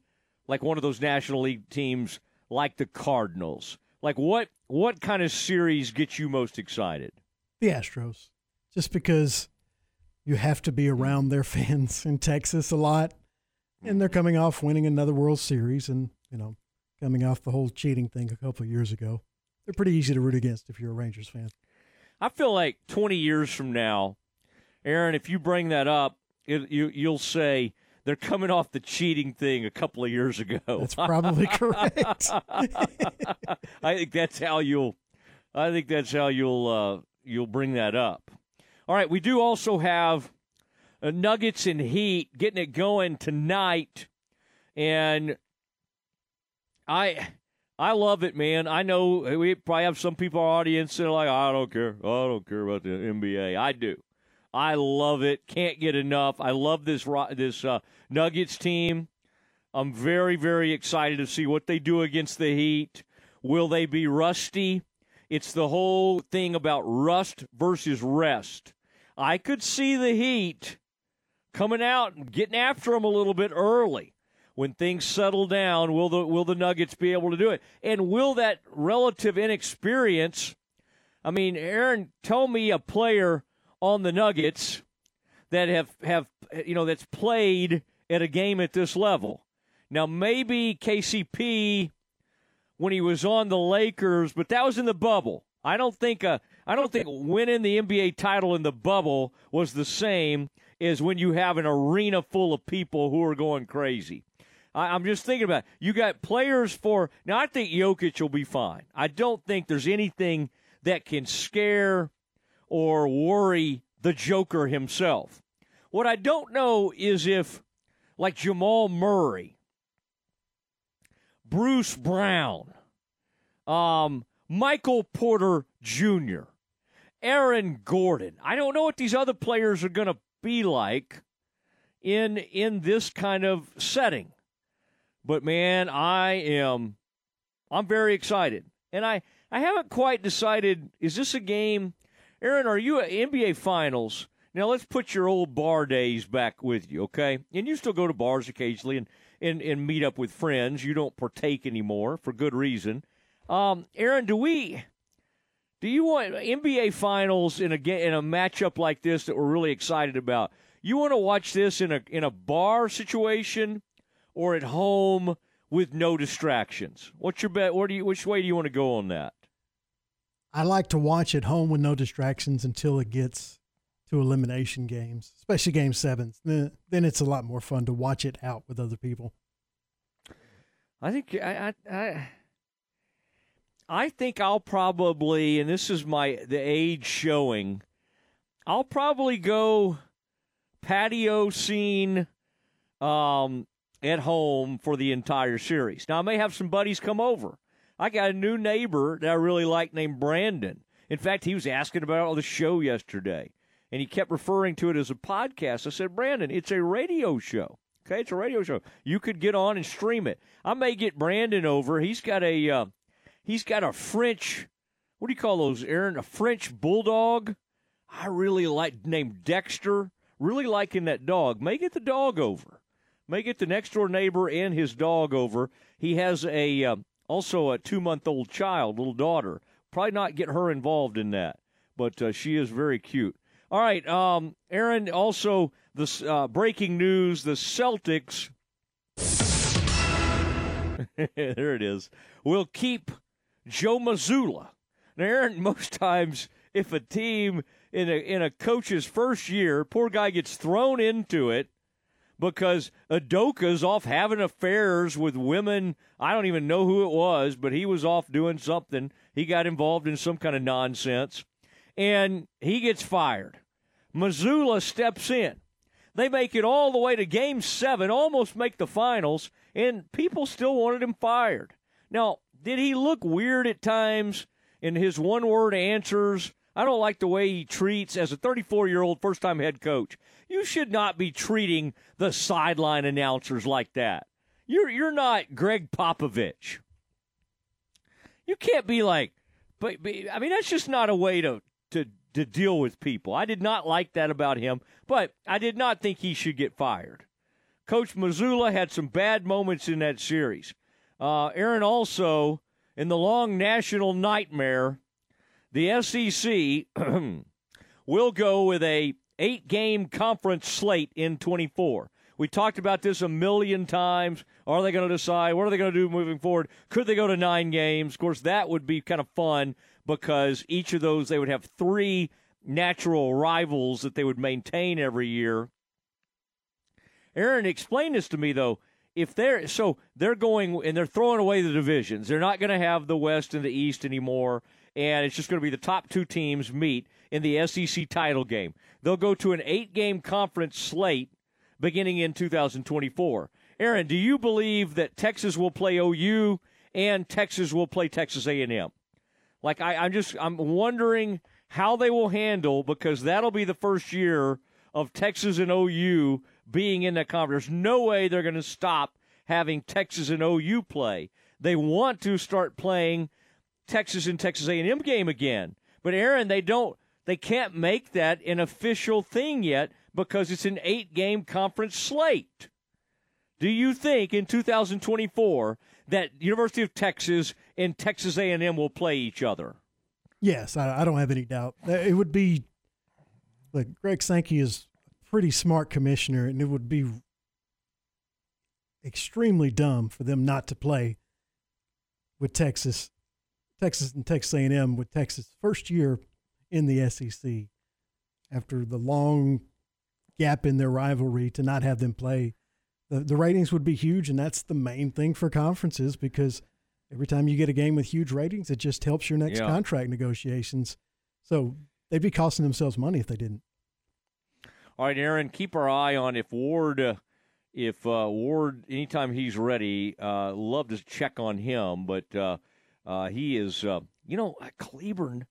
like one of those National League teams like the Cardinals. Like what what kind of series gets you most excited? The Astros. Just because you have to be hmm. around their (laughs) fans in Texas a lot. And they're coming off winning another World Series and, you know, coming off the whole cheating thing a couple of years ago. They're pretty easy to root against if you're a Rangers fan. I feel like 20 years from now, Aaron, if you bring that up, it, you you'll say they're coming off the cheating thing a couple of years ago. That's probably (laughs) correct. I think that's how you'll. I think that's how you'll uh, you'll bring that up. All right, we do also have uh, Nuggets and Heat getting it going tonight, and I I love it, man. I know we probably have some people in our audience that are like, I don't care. I don't care about the NBA. I do. I love it. Can't get enough. I love this this uh, Nuggets team. I'm very very excited to see what they do against the Heat. Will they be rusty? It's the whole thing about rust versus rest. I could see the Heat coming out and getting after them a little bit early. When things settle down, will the will the Nuggets be able to do it? And will that relative inexperience? I mean, Aaron, tell me a player on the Nuggets that have have you know that's played at a game at this level. Now maybe KCP when he was on the Lakers, but that was in the bubble. I don't think uh, I don't think winning the NBA title in the bubble was the same as when you have an arena full of people who are going crazy. I, I'm just thinking about it. you got players for now. I think Jokic will be fine. I don't think there's anything that can scare or worry the Joker himself. What I don't know is if, like Jamal Murray, Bruce Brown, um, Michael Porter Jr., Aaron Gordon. I don't know what these other players are going to be like in in this kind of setting. But man, I am I'm very excited. And I I haven't quite decided is this a game Aaron, are you at NBA Finals? Now let's put your old bar days back with you, okay? And you still go to bars occasionally and, and, and meet up with friends. You don't partake anymore for good reason. Um, Aaron, do we do you want NBA Finals in a in a matchup like this that we're really excited about? You want to watch this in a in a bar situation or at home with no distractions? What's your bet? Where do you which way do you want to go on that? I like to watch at home with no distractions until it gets to elimination games, especially game sevens. Then, then it's a lot more fun to watch it out with other people. I think I, I, I I think I'll probably, and this is my the age showing. I'll probably go patio scene um, at home for the entire series. Now I may have some buddies come over, I got a new neighbor that I really like named Brandon. In fact, he was asking about the show yesterday, and he kept referring to it as a podcast. I said, Brandon, it's a radio show. Okay, it's a radio show. You could get on and stream it. I may get Brandon over. He's got a uh, he's got a French. What do you call those, Aaron? A French bulldog. I really like named Dexter. Really liking that dog. May get the dog over. May get the next door neighbor and his dog over. He has a uh, also a two month old child, little daughter. Probably not get her involved in that, but uh, she is very cute. All right, um, Aaron. Also, this uh, breaking news: the Celtics. (laughs) there it is. We'll keep Joe Mazzulla. Now, Aaron, (laughs) most times, if a team in a in a coach's first year, poor guy gets thrown into it because Udoka's off having affairs with women. I don't even know who it was, but he was off doing something. He got involved in some kind of nonsense, and he gets fired. Mazzulla steps in. They make it all the way to game seven, almost make the finals, and people still wanted him fired. Now, did he look weird at times in his one word answers? I don't like the way he treats as a 34 year old first time head coach. You should not be treating the sideline announcers like that. You're you're not Gregg Popovich. You can't be like, but, but I mean that's just not a way to to to deal with people. I did not like that about him, but I did not think he should get fired. Coach Mazzulla had some bad moments in that series. Uh, Aaron also in the long national nightmare, the SEC (clears throat) will go with a eight game conference slate in 24. We talked about this a million times. Are they going to decide? What are they going to do moving forward? Could they go to nine games? Of course, that would be kind of fun because each of those they would have three natural rivals that they would maintain every year. Aaron, explain this to me though. If they're so they're going and they're throwing away the divisions, they're not going to have the West and the East anymore, and it's just going to be the top two teams meet in the SEC title game. They'll go to an eight-game conference slate beginning in 2024. Aaron, do you believe that Texas will play OU and Texas will play Texas A&M? Like I, I'm just I'm wondering how they will handle because that'll be the first year of Texas and OU being in that conference. There's no way they're going to stop having Texas and OU play. They want to start playing Texas and Texas A&M game again. But Aaron, they don't they can't make that an official thing yet because it's an 8-game conference slate. Do you think in 2024 that University of Texas and Texas A&M will play each other? Yes, I, I don't have any doubt. Uh, it would be like Greg Sankey is a pretty smart commissioner, and it would be extremely dumb for them not to play with Texas, Texas and Texas A&M with Texas first year in the SEC after the long gap in their rivalry to not have them play. The, the ratings would be huge, and that's the main thing for conferences because every time you get a game with huge ratings, it just helps your next Yeah. contract negotiations. So they'd be costing themselves money if they didn't. All right, Aaron, keep our eye on if Ward, uh, if uh, Ward, anytime he's ready, uh, love to check on him. But uh, uh, he is, uh, you know, Cleburne.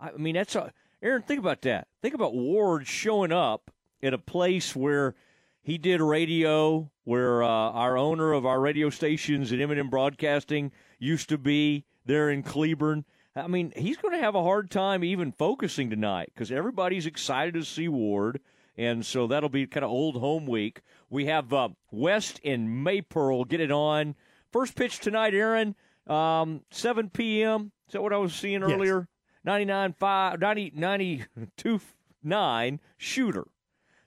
I mean, that's a Aaron. Think about that. Think about Ward showing up at a place where he did radio, where uh, our owner of our radio stations at M&M Broadcasting used to be there in Cleburne. I mean, he's going to have a hard time even focusing tonight because everybody's excited to see Ward. And so that'll be kind of old home week. We have uh, West and Maypearl get it on. First pitch tonight, Aaron, um, 7 p.m. Is that what I was seeing Yes. earlier? 99.5, 90, 92.9 Shooter.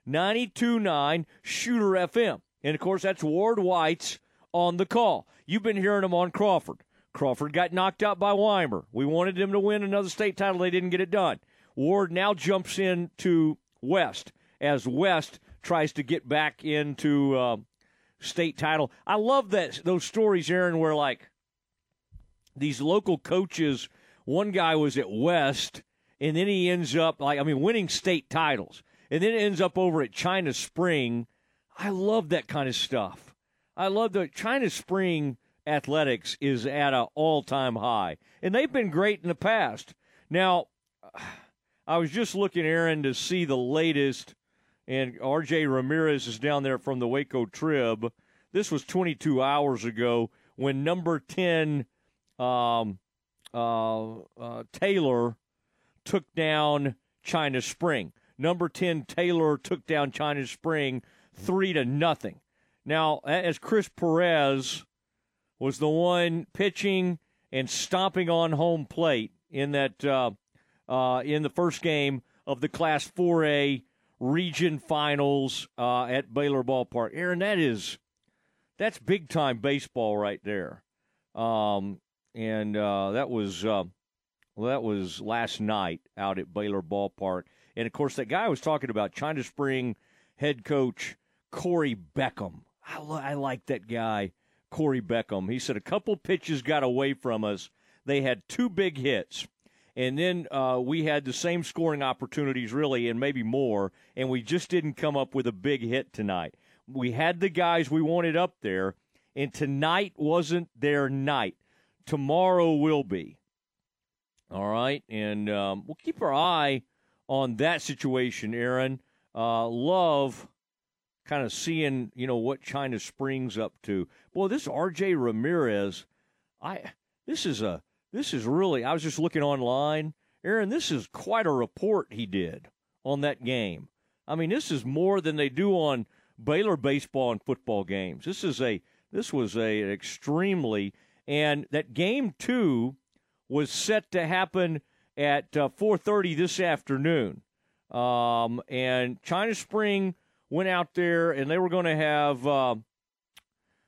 92.9 Shooter FM. And of course, that's Ward White's on the call. You've been hearing him on Crawford. Crawford got knocked out by Weimar. We wanted him to win another state title. They didn't get it done. Ward now jumps in to West as West tries to get back into uh, state title. I love that those stories, Aaron, where like these local coaches. One guy was at West, and then he ends up like I mean winning state titles, and then ends up over at China Spring. I love that kind of stuff. I love the China Spring athletics is at an all-time high, and they've been great in the past. Now, I was just looking, Aaron, to see the latest and R.J. Ramirez is down there from the Waco Trib. This was 22 hours ago when number 10 um, uh, uh, Taylor took down China Spring. Number 10 Taylor took down China Spring 3 to nothing. Now, as Chris Perez was the one pitching and stomping on home plate in that uh, uh, in the first game of the Class 4A region finals uh, at Baylor Ballpark. Aaron, that is that's big time baseball right there. Um, and uh, that was uh, well, that was last night out at Baylor Ballpark. And of course, that guy I was talking about, China Spring head coach Corey Beckham. I, I like that guy, Corey Beckham. He said a couple pitches got away from us. They had two big hits. And then uh, we had the same scoring opportunities, really, and maybe more, and we just didn't come up with a big hit tonight. We had the guys we wanted up there, and tonight wasn't their night. Tomorrow will be. All right, and um, we'll keep our eye on that situation, Aaron. Uh, love kind of seeing you know what China Springs up to. Boy, this R.J. Ramirez, I this is a this is really. I was just looking online, Aaron. This is quite a report he did on that game. I mean, this is more than they do on Baylor baseball and football games. This is a this was a extremely and that game two was set to happen at uh, 4:30 this afternoon. Um, and China Spring went out there and they were going to have uh,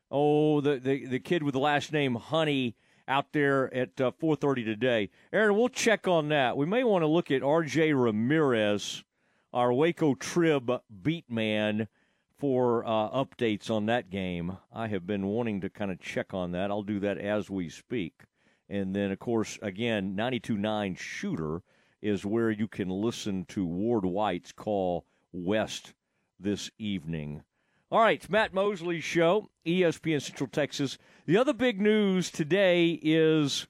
oh the, the the kid with the last name Honey out there at uh, 4:30 today. Aaron, we'll check on that. We may want to look at R.J. Ramirez, our Waco Trib beat man, for uh, updates on that game. I have been wanting to kind of check on that. I'll do that as we speak. And then, of course, again, 92.9 Shooter is where you can listen to Ward White's call West this evening. All right, Matt Mosley's show, ESPN Central Texas. The other big news today is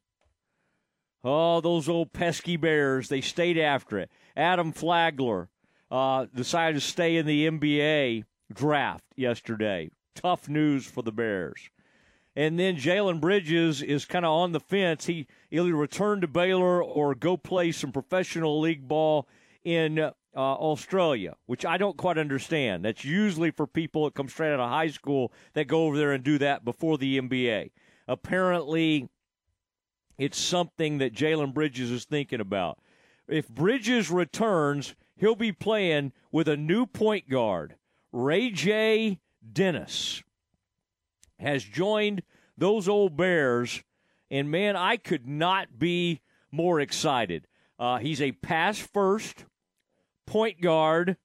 oh, those old pesky Bears. They stayed after it. Adam Flagler uh, decided to stay in the NBA draft yesterday. Tough news for the Bears. And then Jalen Bridges is kind of on the fence. He either return to Baylor or go play some professional league ball in uh, Australia, which I don't quite understand. That's usually for people that come straight out of high school that go over there and do that before the NBA. Apparently, it's something that Jalen Bridges is thinking about. If Bridges returns, he'll be playing with a new point guard. Ray J. Dennis has joined those old Bears, and man, I could not be more excited. Uh, he's a pass first point guard,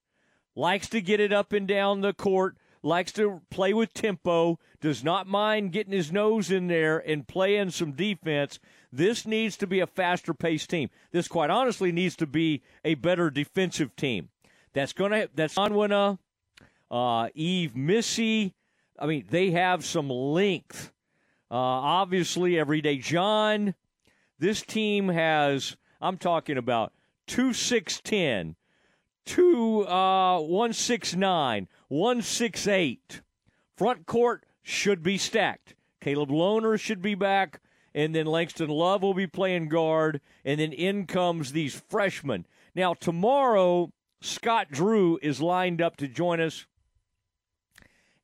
likes to get it up and down the court, likes to play with tempo, does not mind getting his nose in there and playing some defense. This needs to be a faster paced team. This, quite honestly, needs to be a better defensive team. That's going to, that's on Ojianwuna, uh, Yves Missi. I mean, they have some length. Uh, obviously, Everyday John. This team has, I'm talking about two six ten two uh, one six nine, one six eight. Front court should be stacked. Caleb Lohner should be back, and then Langston Love will be playing guard, and then in comes these freshmen. Now tomorrow, Scott Drew is lined up to join us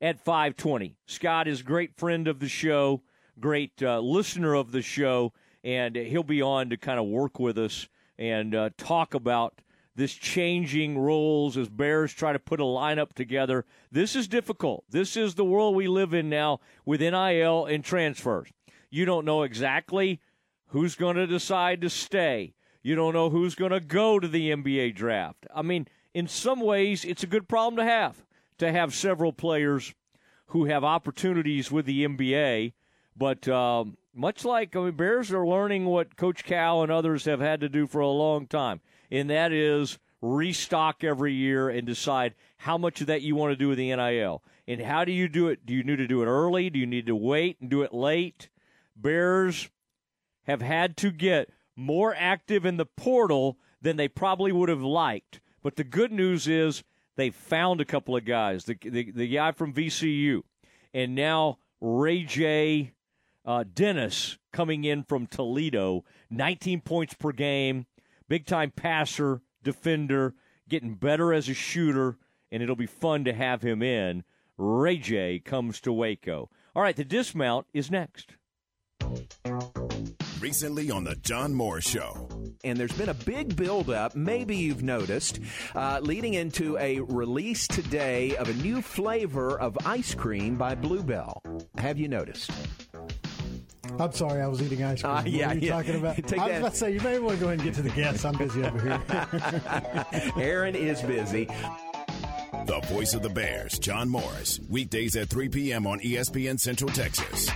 at 520. Scott is a great friend of the show, great uh, listener of the show, and he'll be on to kind of work with us and uh, talk about this changing roles as Bears try to put a lineup together. This is difficult. This is the world we live in now with NIL and transfers. You don't know exactly who's going to decide to stay. You don't know who's going to go to the NBA draft. I mean, in some ways, it's a good problem to have to have several players who have opportunities with the NBA. But um, much like I mean, Bears are learning what Coach Cal and others have had to do for a long time and that is restock every year and decide how much of that you want to do with the NIL. And how do you do it? Do you need to do it early? Do you need to wait and do it late? Bears have had to get more active in the portal than they probably would have liked. But the good news is They found a couple of guys. The the, the guy from VCU, and now Ray J. Uh, Dennis coming in from Toledo, 19 points per game, big time passer, defender, getting better as a shooter, and it'll be fun to have him in. Ray J comes to Waco. All right, the dismount is next. Recently on the John Morris Show. And there's been a big buildup, maybe you've noticed, uh, leading into a release today of a new flavor of ice cream by Blue Bell. Have you noticed? I'm sorry, I was eating ice cream. Uh, yeah, what are you yeah. talking about? (laughs) Take I was that- about to say, you may want to go ahead and get to the guests. I'm busy over here. (laughs) Aaron is busy. The voice of the Bears, John Morris. Weekdays at 3 p.m. on ESPN Central Texas.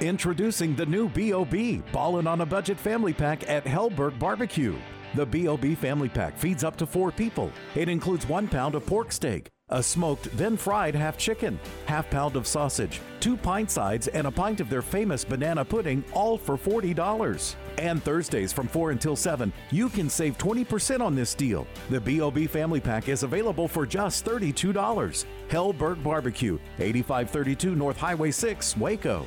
Introducing the new B.O.B. Ballin' on a Budget Family Pack at Helberg Barbecue. The B.O.B. Family Pack feeds up to four people. It includes one pound of pork steak, a smoked, then fried half chicken, half pound of sausage, two pint sides, and a pint of their famous banana pudding, all for $40. And Thursdays from 4 until 7, you can save 20% on this deal. The B.O.B. Family Pack is available for just $32. Helberg Barbecue, 8532 North Highway 6, Waco.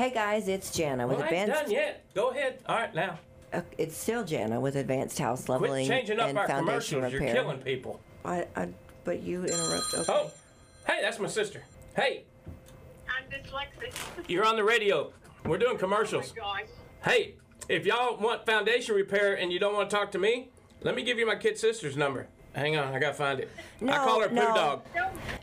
Hey guys, it's Jana with Well, I ain't Advanced. done yet. Go ahead. All right, now. Uh, it's still Jana with Advanced House Leveling Quit changing up and our Foundation commercials. Repair. You're killing people. I, I, but you interrupt. Okay. Oh, hey, that's my sister. Hey, I'm dyslexic. (laughs) you're on the radio. We're doing commercials. Oh my gosh. Hey, if y'all want foundation repair and you don't want to talk to me, let me give you my kid sister's number. Hang on, I gotta find it. I call her Poo no. Dog.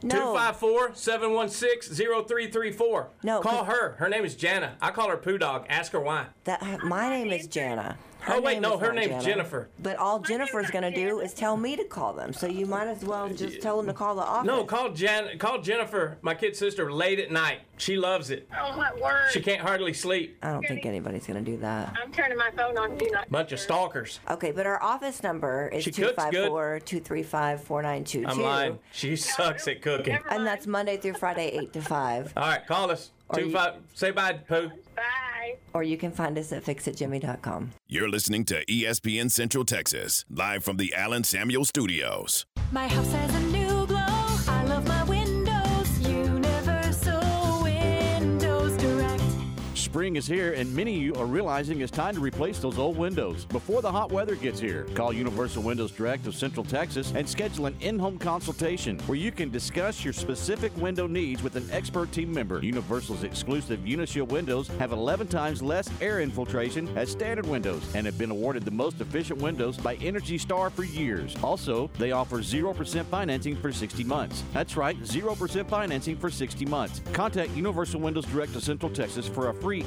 No. 254-716-0334. No, Call her. Her name is Jana. I call her Poo Dog. Ask her why. That my name is Jana. Her Oh, wait, name no, her name's Jana. Jennifer. But all Jennifer's gonna do is tell me to call them. So you might as well just tell them to call the office. No, call Jan. Call Jennifer, my kid sister, late at night. She loves it. Oh my word. She can't hardly sleep. I don't think anybody's gonna do that. I'm turning my phone on do not. Bunch of stalkers. Okay, but our office number is She cooks good. 254-235-4922. I'm lying. She sucks at cooking. And that's Monday through Friday, 8 to 5. All right, call us. Or Two you- five. Say bye, Pooh. Bye. Or you can find us at fixitjimmy.com. You're listening to ESPN Central Texas, live from the Allen Samuels Studios. My house has a Spring is here, and many of you are realizing it's time to replace those old windows before the hot weather gets here. Call Universal Windows Direct of Central Texas and schedule an in home consultation where you can discuss your specific window needs with an expert team member. Universal's exclusive Unishield windows have 11 times less air infiltration as standard windows and have been awarded the most efficient windows by Energy Star for years. Also, they offer 0% financing for 60 months. That's right, 0% financing for 60 months. Contact Universal Windows Direct of Central Texas for a free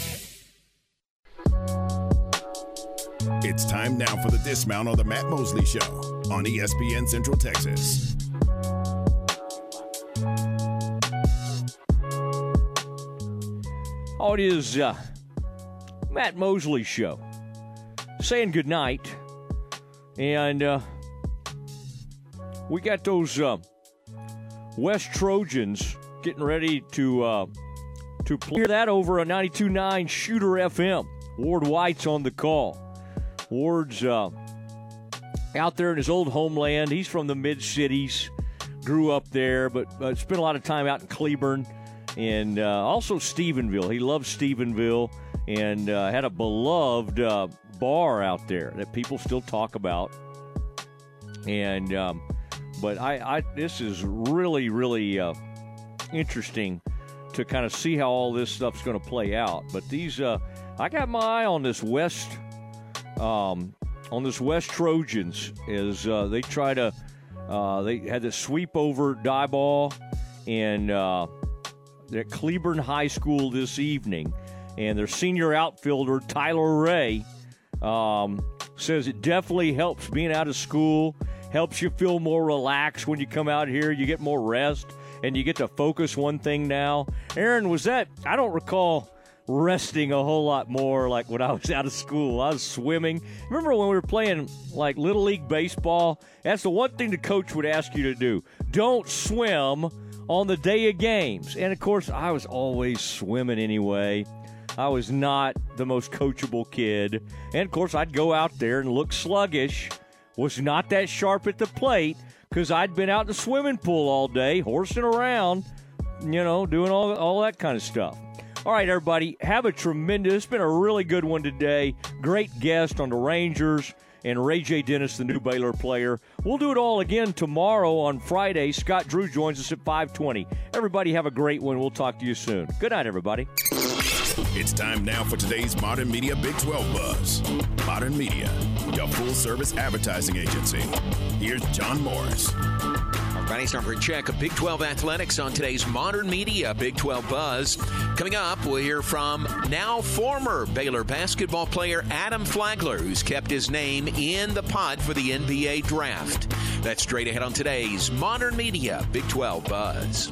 It's time now for the dismount on the Matt Mosley Show on ESPN Central Texas. Oh, it is uh, Matt Mosley show. Saying goodnight, and uh, we got those uh, West Trojans getting ready to uh, to play that over a 92.9 Shooter FM. Ward White's on the call. Ward's uh, out there in his old homeland. He's from the mid cities, grew up there, but uh, spent a lot of time out in Cleburne and uh, also Stephenville. He loves Stephenville and uh, had a beloved uh, bar out there that people still talk about. And um, but I, I this is really really uh, interesting to kind of see how all this stuff's going to play out. But these I got my eye on this West um, on this West Trojans as uh, they try to uh, they had this sweep over die ball and uh, at Cleburne High School this evening, and their senior outfielder Tyler Ray um, says it definitely helps being out of school, helps you feel more relaxed when you come out here. You get more rest, and you get to focus one thing now. Aaron, was that? I don't recall resting a whole lot more like when I was out of school. I was swimming. Remember when we were playing like little league baseball? That's the one thing the coach would ask you to do. Don't swim on the day of games. And of course, I was always swimming anyway. I was not the most coachable kid. And of course, I'd go out there and look sluggish, was not that sharp at the plate because I'd been out in the swimming pool all day, horsing around, you know, doing all, all that kind of stuff. All right, everybody, have a tremendous, it's been a really good one today. Great guest on the Rangers and Ray J. Dennis, the new Baylor player. We'll do it all again tomorrow on Friday. Scott Drew joins us at 520. Everybody have a great one. We'll talk to you soon. Good night, everybody. It's time now for today's Modern Media Big 12 Buzz. Modern Media, your full service advertising agency. Here's John Morris. For a check of Big 12 athletics on today's Modern Media Big 12 Buzz. Coming up, we'll hear from now former Baylor basketball player Adam Flagler, who's kept his name in the pot for the NBA draft. That's straight ahead on today's Modern Media Big 12 Buzz.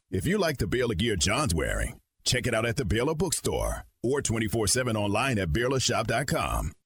If you like the Baylor gear John's wearing, check it out at the Baylor Bookstore or 24 7 online at BaylorShop.com.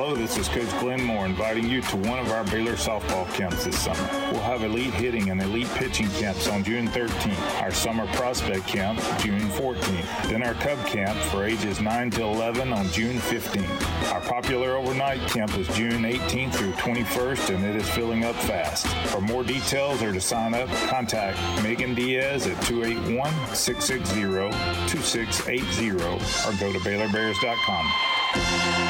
Hello, this is Coach Glenn Moore inviting you to one of our Baylor softball camps this summer. We'll have elite hitting and elite pitching camps on June 13th, our summer prospect camp June 14th, then our Cub camp for ages 9 to 11 on June 15th. Our popular overnight camp is June 18th through 21st, and it is filling up fast. For more details or to sign up, contact Megan Diaz at 281 660 2680 or go to BaylorBears.com.